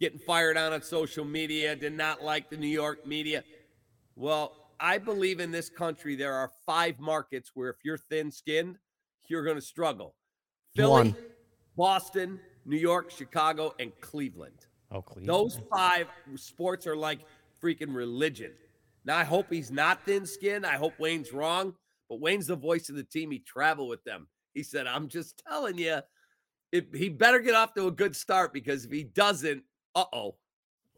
getting fired on on social media, did not like the New York media. Well, I believe in this country there are five markets where if you're thin skinned, you're going to struggle Philly,
One.
Boston, New York, Chicago, and Cleveland.
Oh, Cleveland.
Those five sports are like freaking religion. Now, I hope he's not thin skinned. I hope Wayne's wrong, but Wayne's the voice of the team. He traveled with them. He said, I'm just telling you, if he better get off to a good start because if he doesn't, uh oh.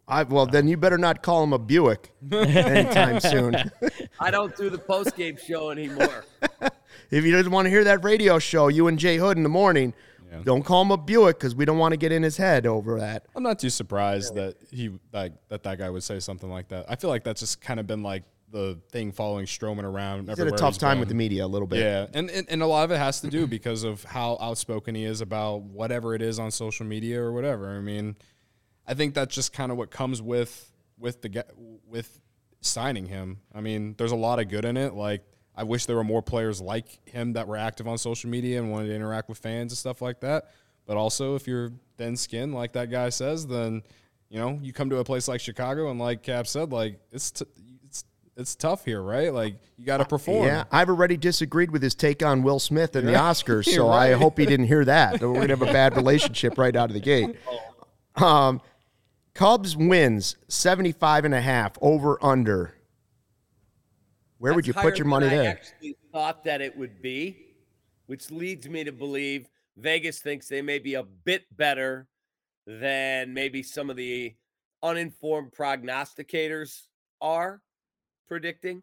I, well, then you better not call him a Buick anytime soon.
I don't do the post game show anymore.
if you didn't want to hear that radio show, you and Jay Hood in the morning,
Yeah.
don't call him a Buick because we don't want to get in his head over that.
I'm not too surprised that he like that that guy would say something like that. I feel like that's just kind of been like the thing following Stroman around.
He's had a tough time with the media a little bit.
Yeah, and, and and a lot of it has to do because of how outspoken he is about whatever it is on social media or whatever. I mean, I think that's just kind of what comes with with the with signing him. I mean, there's a lot of good in it. Like I wish there were more players like him that were active on social media and wanted to interact with fans and stuff like that. But also, if you're thin skinned, like that guy says, then you know you come to a place like Chicago, and like Cap said, like it's t- it's it's tough here, right? Like you got to perform.
Yeah, I've already disagreed with his take on Will Smith and the Oscars, so
You're
I hope he didn't hear that. We're gonna have a bad relationship right out of the gate. Um, Cubs wins 75 and a half over under. Where would you put your money
I
there?
actually thought that it would be, which leads me to believe Vegas thinks they may be a bit better than maybe some of the uninformed prognosticators are predicting.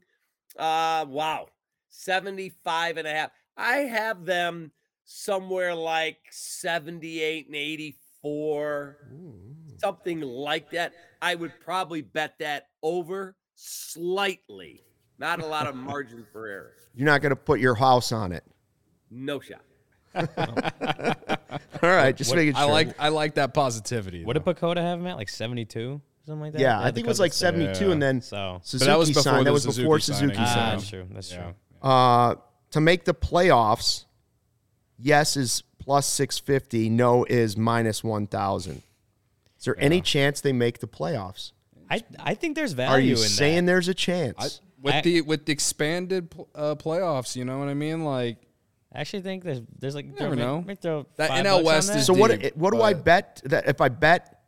Uh wow. 75 and a half. I have them somewhere like 78 and 84 something like that. I would probably bet that over slightly. Not a lot of margin for error.
You're not gonna put your house on it.
No shot.
All right, just
what-
making sure.
I like I like that positivity.
What did PECOTA have him at? Like 72? Something like that?
Yeah, I think it was like 72,
Yeah.
and then
So,
Suzuki
that was before
signed. That was before
Suzuki
Suzuki
ah,
signed.
that's true. That's
Yeah.
true.
Uh, to make the playoffs, yes is plus 650, no is minus 1,000. Is there any chance they make the playoffs?
I, I think there's value
Are you
in
saying
that.
there's a chance?
With
I-
the with the expanded pl- uh, playoffs, you know what I mean? Like
I actually think there's there's like
never
throw-
know.
Maybe throw
That
five
NL West
that.
is
so what?
deep,
What do I bet that if I bet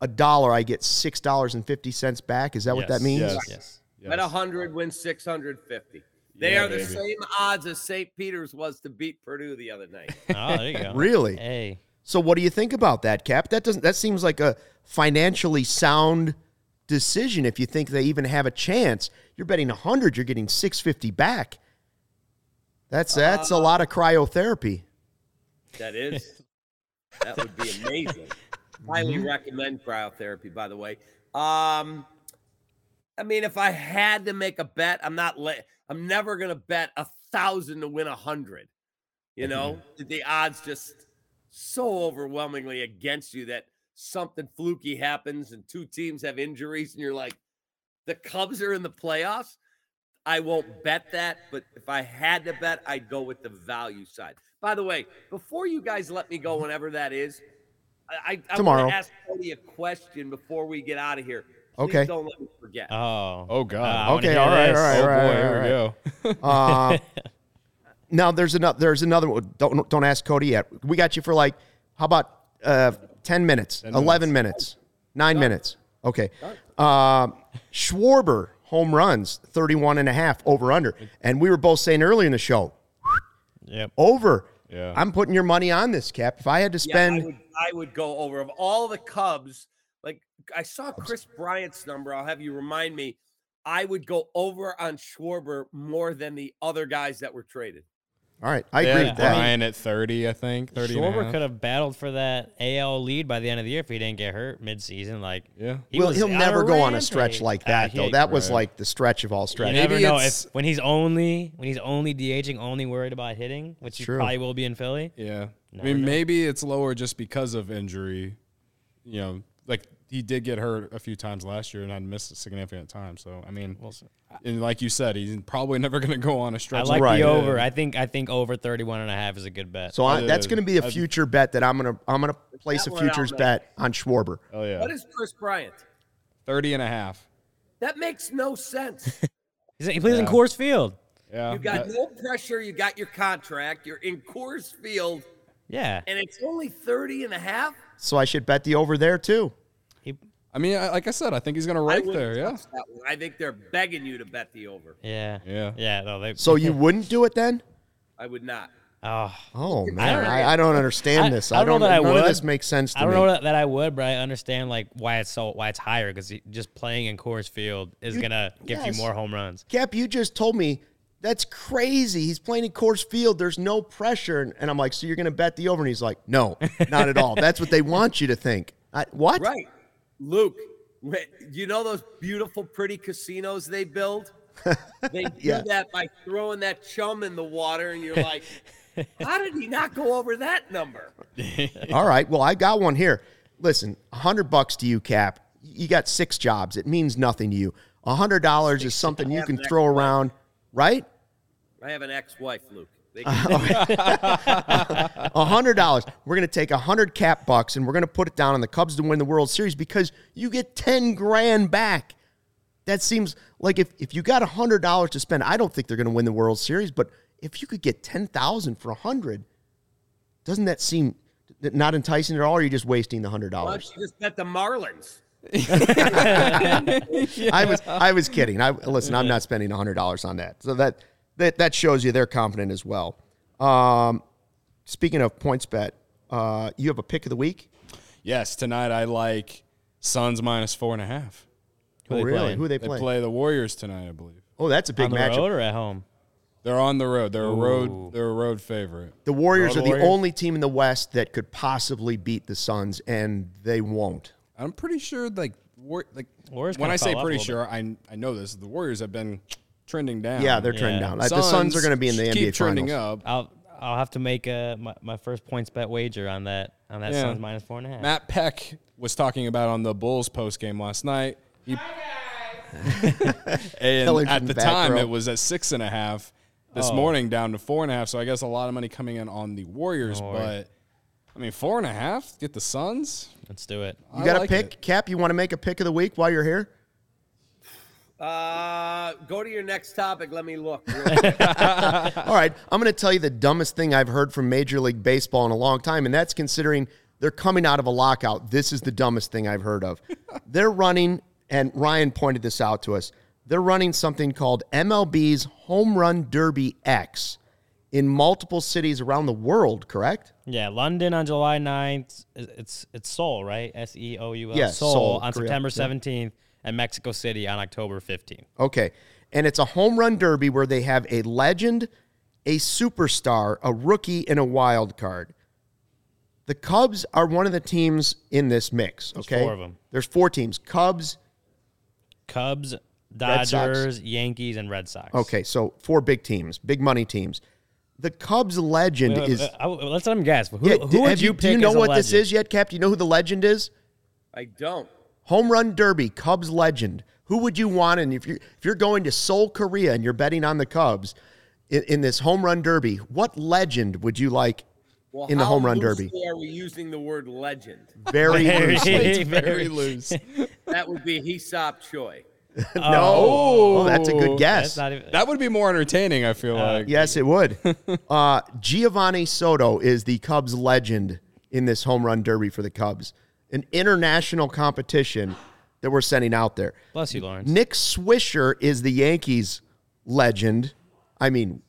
a dollar, I get six dollars and fifty cents back? Is that what that means?
Yes.
Yes.
Bet a hundred wins six hundred fifty. They
Yeah,
are the
baby.
same odds as St. Peter's was to beat Purdue the other night.
Oh, there you go.
Really?
Hey,
So what do you think about that, Cap? That doesn't. That seems like a financially sound decision. If you think they even have a chance, you're betting hundred, you're getting six fifty back. That's that's a uh, lot of cryotherapy.
That is. That would be amazing. Highly mm-hmm. recommend cryotherapy, by the way. Um, I mean, if I had to make a bet, I'm not. Le- I'm never gonna bet a thousand to win a hundred. You know, mm-hmm. the odds just so overwhelmingly against you that something fluky happens and two teams have injuries, and you're like, the Cubs are in the playoffs. I won't bet that, but if I had to bet, I'd go with the value side. By the way, before you guys let me go, whenever that is, I, I
Tomorrow.
want to ask Cody a question before we get out of here. Please
Okay.
Don't let me forget.
Oh.
Oh, God.
Uh,
Okay,
hear
all right,
this.
all right,
oh boy,
right,
here we go.
Uh, now there's another there's another one. Don't don't ask Cody yet. We got you for like how about uh, ten minutes, eleven minutes, nine minutes. Okay. Uh, Schwarber home runs 31 and a half over under. And we were both saying earlier in the show,
Yep.
over.
Yeah.
I'm putting your money on this, Cap. If I had to
Yeah,
spend
I would, I would go over of all the Cubs. Like I saw Kris Bryant's number. I'll have you remind me. I would go over on Schwarber more than the other guys that were traded.
All right, I
They
agree
had
with that.
Brian at 30, I think. 30 and a
Schwarber
half.
could have battled for that AL lead by the end of the year if he didn't get hurt midseason. Like,
Yeah.
he
well,
was
he'll never go on a
rampage.
stretch like
Uh,
that,
he-
though. That was
Right.
like the stretch of all
You
stretches.
never
Maybe
know
it's-
if when he's only when he's only DHing, only worried about hitting, which he probably will be in Philly.
Yeah. I mean,
know.
maybe it's lower just because of injury. You know, like he did get hurt a few times last year and had missed a significant time. So, I mean, and like you said, he's probably never going to go on a stretch.
I like
Right.
the over. I think I think over 31 and a half is a good bet.
So I, that's going to be a
I'd-
future bet that I'm going to I'm going to place a
That one I'll
futures bet on Schwarber.
Oh, yeah.
What is Kris Bryant?
30 and a half.
That makes no sense.
He plays in Coors Field.
Yeah.
You got
that-
no pressure. You got your contract. You're in Coors Field,
Yeah.
and it's only 30 and a half.
So I should bet the over there too.
He,
I mean, I, like I said, I think he's going to
I
rank there. Yeah.
touch that one. I think they're begging you to bet the over.
yeah.
Yeah.
Yeah. No, they,
So you wouldn't do it then?
I would not.
oh,
Oh
don't
man. I, I don't understand
I-
this.
I
I
don't
don't.
know that I
none of
would.
this makes sense to
I don't
me.
know that, that I would, but I understand like why it's so why it's higher because just playing in Coors Field is gonna give
yes.
you more home runs.
Cap, you just told me that's crazy. He's playing in Coors Field. There's no pressure, and, and I'm like, so you're going to bet the over? And he's like, no, not at all. That's what they want you to think. I, what?
Right. Luke, you know those beautiful, pretty casinos they build? They do
Yeah.
that by throwing that chum in the water, and you're like, how did he not go over that number?
All right. Well, I got one here. Listen, hundred bucks to you, Cap. You got six jobs. It means nothing to you. Hundred dollars is something you can throw around, right?
I have an ex-wife, Luke. They can,
A hundred dollars. We're gonna take a hundred cap bucks and we're gonna put it down on the Cubs to win the World Series because you get ten grand back. That seems like if, if you got a hundred dollars to spend, I don't think they're gonna win the World Series, but if you could get ten thousand for a hundred, doesn't that seem not enticing at all? Or are you just wasting the hundred dollars?
don't you just bet the Marlins?
I was I was kidding. I listen. I'm not spending a hundred dollars on that. So that that that shows you they're confident as well. Um, speaking of PointsBet, uh, you have a pick of the week.
Yes. Tonight, I like Suns minus four and a half.
Who they
really?
playing?
Who they
They
play?
play the Warriors tonight, I believe.
Oh, that's a big
on the
matchup.
road or at home?
They're on the road. They're a road. They're a road favorite.
The Warriors
Road
are the
Warriors?
only team in the West that could possibly beat the Suns, and they won't.
I'm pretty sure, like, war, like
Warriors
when I say
fell off a
pretty
little
sure, I I know this. The Warriors have been trending down.
Yeah, they're trending
Yeah.
down. Uh, the Suns are going to be in the
keep
NBA
trending
Finals.
up.
I'll I'll have to make a my, my first PointsBet wager on that on that
Yeah.
Suns minus four and a half.
Matt Peck was talking about on the Bulls post game last night. He, and
Telling from
at the
the back
time,
row.
it was at six and a half. This
Oh.
morning, down to four and a half. So I guess a lot of money coming in on the Warriors.
Oh,
but I mean, four and a half get the Suns.
Let's do it.
You
I
got a
like
pick,
it.
Cap? You want to make a pick of the week while you're here?
Uh, go to your next topic. Let me look.
All right, I'm going to tell you the dumbest thing I've heard from Major League Baseball in a long time, and that's considering they're coming out of a lockout. This is the dumbest thing I've heard of. they're running, and Ryan pointed this out to us. They're running something called MLB's Home Run Derby X in multiple cities around the world. Correct?
Yeah, London on July 9th. It's it's Seoul, right? S E O U L.
Yes,
Seoul,
Seoul,
on
Korea.
September
Yeah.
17th, and Mexico City on October 15th.
Okay. And it's a home run derby where they have a legend, a superstar, a rookie, and a wild card. The Cubs are one of the teams in this mix. Okay.
There's four of 'em.
There's four teams Cubs.
Cubs, Dodgers, Yankees, and Red Sox.
Okay. So four big teams, big money teams. The Cubs legend
Wait, wait,
is.
I- let's let him guess. Who,
Yeah,
who
d-
would
have
you
do you know
as a
what this is yet, Cap? Do you know who the legend is?
I don't.
Home run derby, Cubs legend. Who would you want? And if you're if you're going to Seoul, Korea, and you're betting on the Cubs in, in this home run derby, what legend would you like
Well,
in the home run derby.
loosely Are we using the word legend?
Very
Very-
very loose.
That would be Hee-Seop Choi.
No. Oh, that's a good
That's
guess.
not even.
That would be more entertaining. I feel like.
Yes, it would. uh, Geovany Soto is the Cubs legend in this home run derby for the Cubs, an international competition that we're sending out there.
Bless you, Lawrence.
Nick Swisher is the Yankees legend. I mean,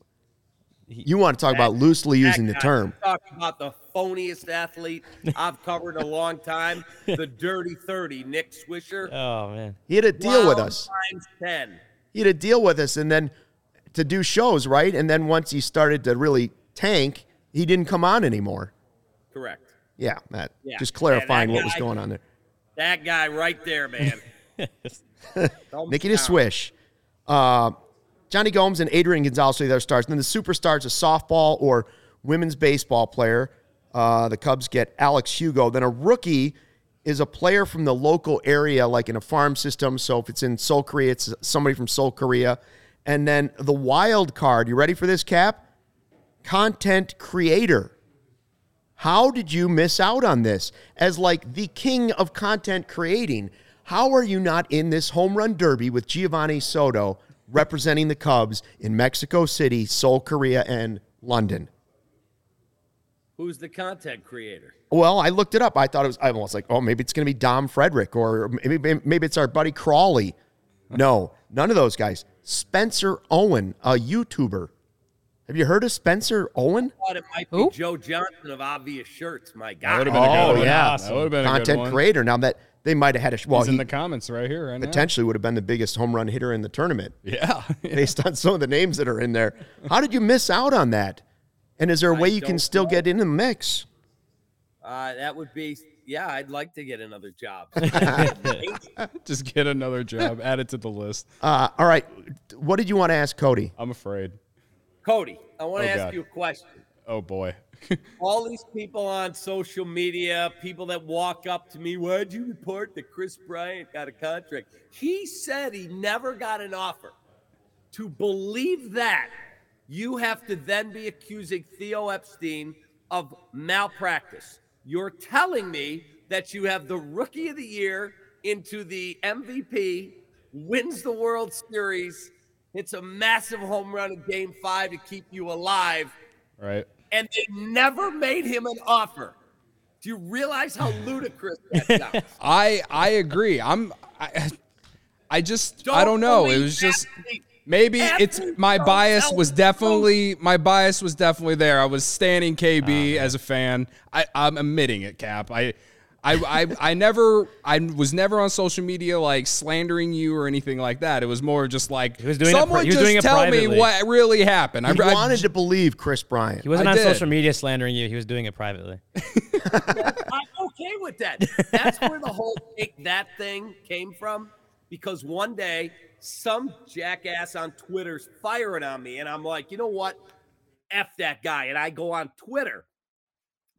you want to talk about loosely using the term.
Talk about the phoniest athlete I've covered a long time. The dirty 30, Nick Swisher.
Oh man.
He had a deal with us.
Times 10.
He had a deal with us, and then to do shows, right? And then once he started to really tank, he didn't come on anymore.
Correct.
Yeah, Matt.
Yeah.
Just clarifying
Yeah, that
what was going on there.
That guy right there, man.
Nikki to swish. Uh, Jonny Gomes and Adrian Gonzalez are the other stars. And then the superstars, a softball or women's baseball player. Uh, the Cubs get Alex Hugo. Then a rookie is a player from the local area, like in a farm system. So if it's in Seoul, Korea, it's somebody from Seoul, Korea. And then the wild card. You ready for this, Cap? Content creator. How did you miss out on this? As like the king of content creating, how are you not in this home run derby with Geovany Soto representing the Cubs in Mexico City, Seoul, Korea, and London?
Who's the content creator?
Well, I looked it up. I thought it was. I was like, oh, maybe it's going to be Dom Frederick, or maybe maybe it's our buddy Crawley. No, none of those guys. Spencer Owen, a YouTuber. Have you heard of Spencer Owen?
thought it might be
Who?
Joe Johnson of Obvious Shirts. My
That
God.
would have been a
Oh,
good one.
yeah.
That would have been a good
Content
one.
creator. Now that they might have had a well,
He's in
he
the comments right here, right now.
potentially would have been the biggest home run hitter in the tournament.
Yeah.
based on some of the names that are in there. How did you miss out on that? And is there a way you can
don't
still
know.
get in the mix?
Uh, that would be, yeah, I'd like to get another job.
Just get another job. Add it to the list.
Uh, all right. What did you want to ask Cody?
I'm afraid.
Cody, I want to
Oh,
ask
God.
you a question.
Oh boy.
All these people on social media, people that walk up to me, why'd you report that Kris Bryant got a contract? He said he never got an offer. To believe that, you have to then be accusing Theo Epstein of malpractice. You're telling me that you have the rookie of the year into the MVP, wins the World Series, hits a massive home run in game five to keep you alive,
right.
and they never made him an offer. Do you realize how ludicrous that sounds?
I I agree. I'm I, I just I don't know. It was just maybe it's my bias was definitely my bias was definitely there. I was standing KB ah, as a fan. I I'm admitting it, Cap. I I, I, I never I was never on social media like slandering you or anything like that. It was more just like
was doing it
someone
he was
just
doing it
tell me what really happened.
He
I, I-
wanted to believe Kris Bryant.
He wasn't
I
on
did.
social media slandering you. He was doing it privately.
I'm okay with that. That's where the whole take that thing came from. Because one day, some jackass on Twitter's firing on me, and I'm like, you know what? F that guy. And I go on Twitter.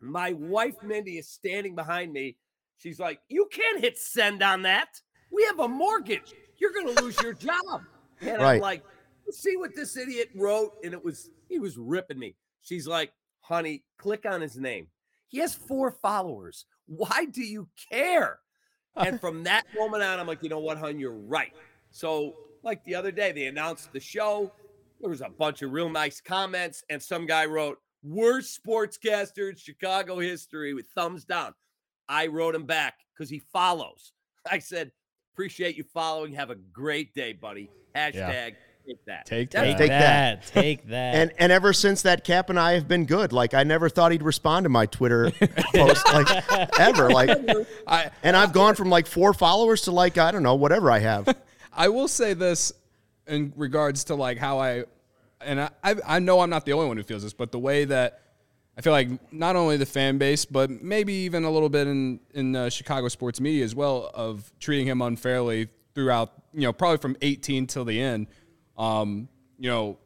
My wife, Mindy, is standing behind me. She's like, you can't hit send on that. We have a mortgage. You're going to lose your job. And
Right.
I'm like, see what this idiot wrote? And it was, he was ripping me. She's like, honey, click on his name. He has four followers. Why do you care? And from that moment on, I'm like, you know what, hon, you're right. So, like the other day, they announced the show. There was a bunch of real nice comments, and some guy wrote, worst sportscaster in Chicago history with thumbs down. I wrote him back because he follows. I said, appreciate you following. Have a great day, buddy. Hashtag take that.
Take
That's
that.
Take that.
Take that.
And and ever since that, Cap and I have been good. Like I never thought he'd respond to my Twitter post, like ever. Like,
I,
and I've gone from like four followers to like I don't know whatever I have.
I will say this in regards to like how I, and I, I know I'm not the only one who feels this, but the way that I feel like not only the fan base, but maybe even a little bit in in uh, Chicago sports media as well, of treating him unfairly throughout, you know, probably from 18 till the end. Um, you know,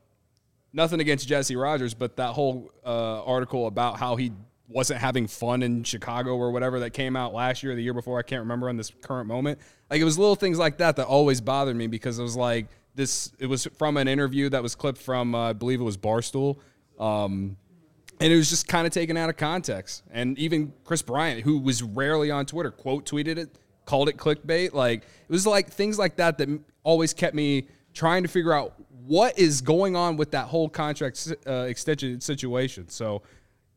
nothing against Jesse Rogers, but that whole uh, article about how he wasn't having fun in Chicago or whatever that came out last year or the year before, I can't remember on this current moment. Like it was little things like that that always bothered me because it was like this. It was from an interview that was clipped from, uh, I believe it was Barstool. Um, and it was just kind of taken out of context. And even Kris Bryant, who was rarely on Twitter, quote tweeted it, called it clickbait. Like it was like things like that that always kept me trying to figure out what is going on with that whole contract uh, extension situation. So,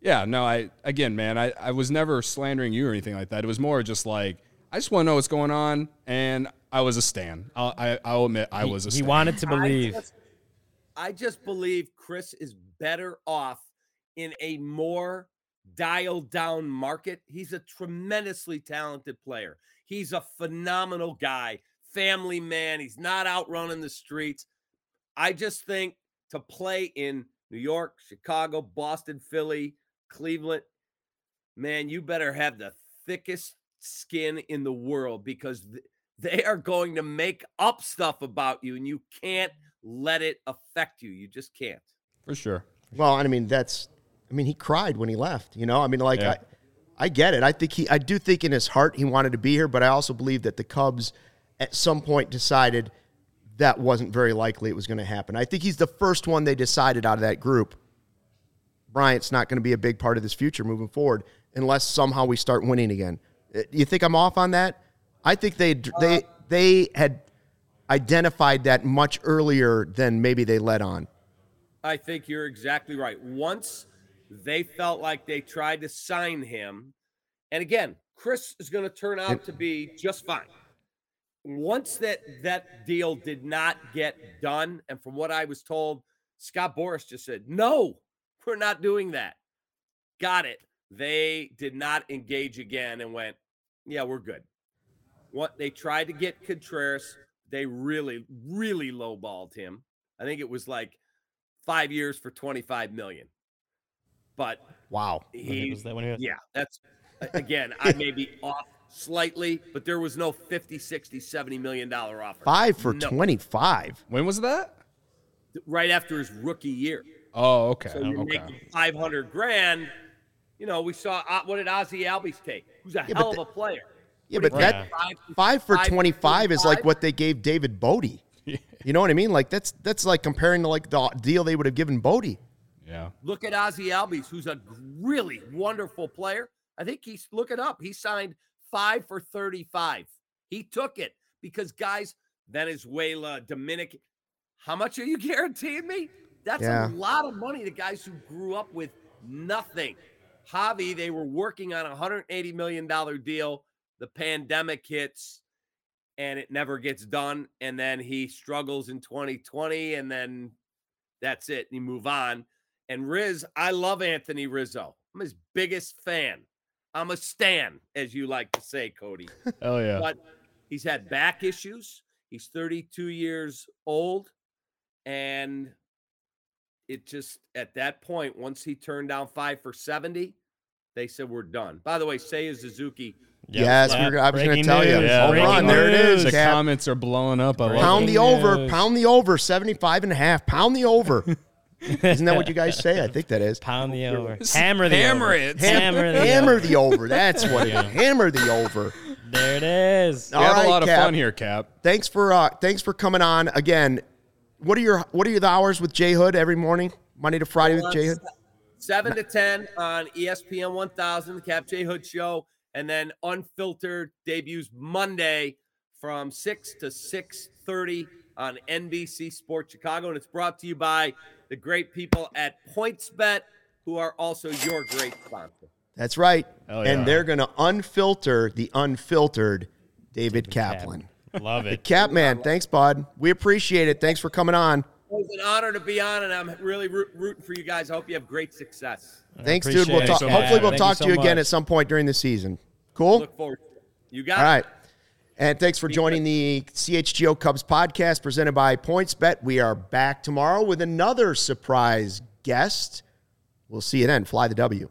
yeah, no, I again, man, I, I was never slandering you or anything like that. It was more just like I just want to know what's going on, and I was a stan. I'll, I, I'll admit I was a. Stan.
He
stan.
wanted to believe.
I just, I just believe Kris is better off in a more dialed down market. He's a tremendously talented player. He's a phenomenal guy, family man. He's not out running the streets. I just think to play in New York, Chicago, Boston, Philly, Cleveland, man, you better have the thickest skin in the world because th- they are going to make up stuff about you and you can't let it affect you. You just can't.
for sure.
Well, I mean, that's, I mean, he cried when he left, you know? I mean, like,
Yeah.
I, I get it. I think he, I do think in his heart he wanted to be here, but I also believe that the Cubs at some point decided that wasn't very likely it was going to happen. I think he's the first one they decided out of that group. Bryant's not going to be a big part of this future moving forward unless somehow we start winning again. Uh, You think I'm off on that? I think they they uh, they had identified that much earlier than maybe they let on.
I think you're exactly right. Once they felt like they tried to sign him, and again, Kris is going to turn out to be just fine. Once that that deal did not get done, and from what I was told, Scott Boras just said, "No, we're not doing that." Got it. They did not engage again and went, "Yeah, we're good." What they tried to get Contreras, they really, really lowballed him. I think it was like five years for 25 million. But
Wow.
he,
was that when he was-
yeah, that's again, I may be off slightly, but there was no 50, 60, 70 million dollar offer.
Five for
No.
25.
When was that?
right after his rookie year.
Oh, okay.
So you're
okay.
making 500 grand. You know, we saw uh, what did Ozzie Albies take? Who's a
but
hell of
the-
a player.
Yeah, but that
take? Five-
five for
five
25 is like what they gave David Bote. You know what I mean? Like that's that's like comparing to like the deal they would have given Bote.
Yeah.
Look at Ozzie Albies, who's a really wonderful player. I think he's look it up. He signed five for 35. He took it because guys, Venezuela, Dominican, how much are you guaranteeing me? That's
Yeah.
a lot of money to guys who grew up with nothing. Javi, they were working on a $180 million deal. The pandemic hits and it never gets done. And then he struggles in 2020 and then that's it. And you move on. And Riz, I love Anthony Rizzo. I'm his biggest fan. I'm a stan, as you like to say, Cody.
Oh, yeah.
But he's had back issues. He's 32 years old. And it just, at that point, once he turned down five for 70, they said, we're done. By the way, Seiya Suzuki,
Yep.
Yes, we were- I was gonna
Breaking
tell you.
news.
Yeah,
Breaking
Ron, there it is.
The
Cap.
comments are blowing up. I love
Pound
it.
the over, pound the over, 75 and a half. Pound the over. Isn't that what you guys say? I think that is.
Pound the over. Hammer the
Hammer
over.
it.
Hammer the
Hammer
over.
the over. That's what it is. Hammer the over.
There it is.
We
All
have
right,
a lot of
Cap.
fun here, Cap.
Thanks for uh thanks for coming on again. What are your what are your hours with Jay Hood every morning? Monday to Friday with Jay Hood?
7 to 10 on ESPN 1000, the Cap Jay Hood Show. And then Unfiltered debuts Monday from 6 to 6.30 on NBC Sports Chicago. And it's brought to you by the great people at PointsBet, who are also your great sponsor.
That's right.
Hell yeah.
And they're gonna unfilter the unfiltered David Kaplan.
Love it.
Cap man, thanks, bud. We appreciate it. Thanks for coming on.
It was an honor to be on, and I'm really root- rooting for you guys. I hope you have great success.
Thanks, dude. We'll talk.
it, Cap.
hopefully, we'll
Thank
talk
you
to
so
you again at some point during the season. Cool.
Look forward to it. You got
All
it.
right. And thanks for joining the CHGO Cubs podcast presented by PointsBet. We are back tomorrow with another surprise guest. We'll see you then. Fly the W.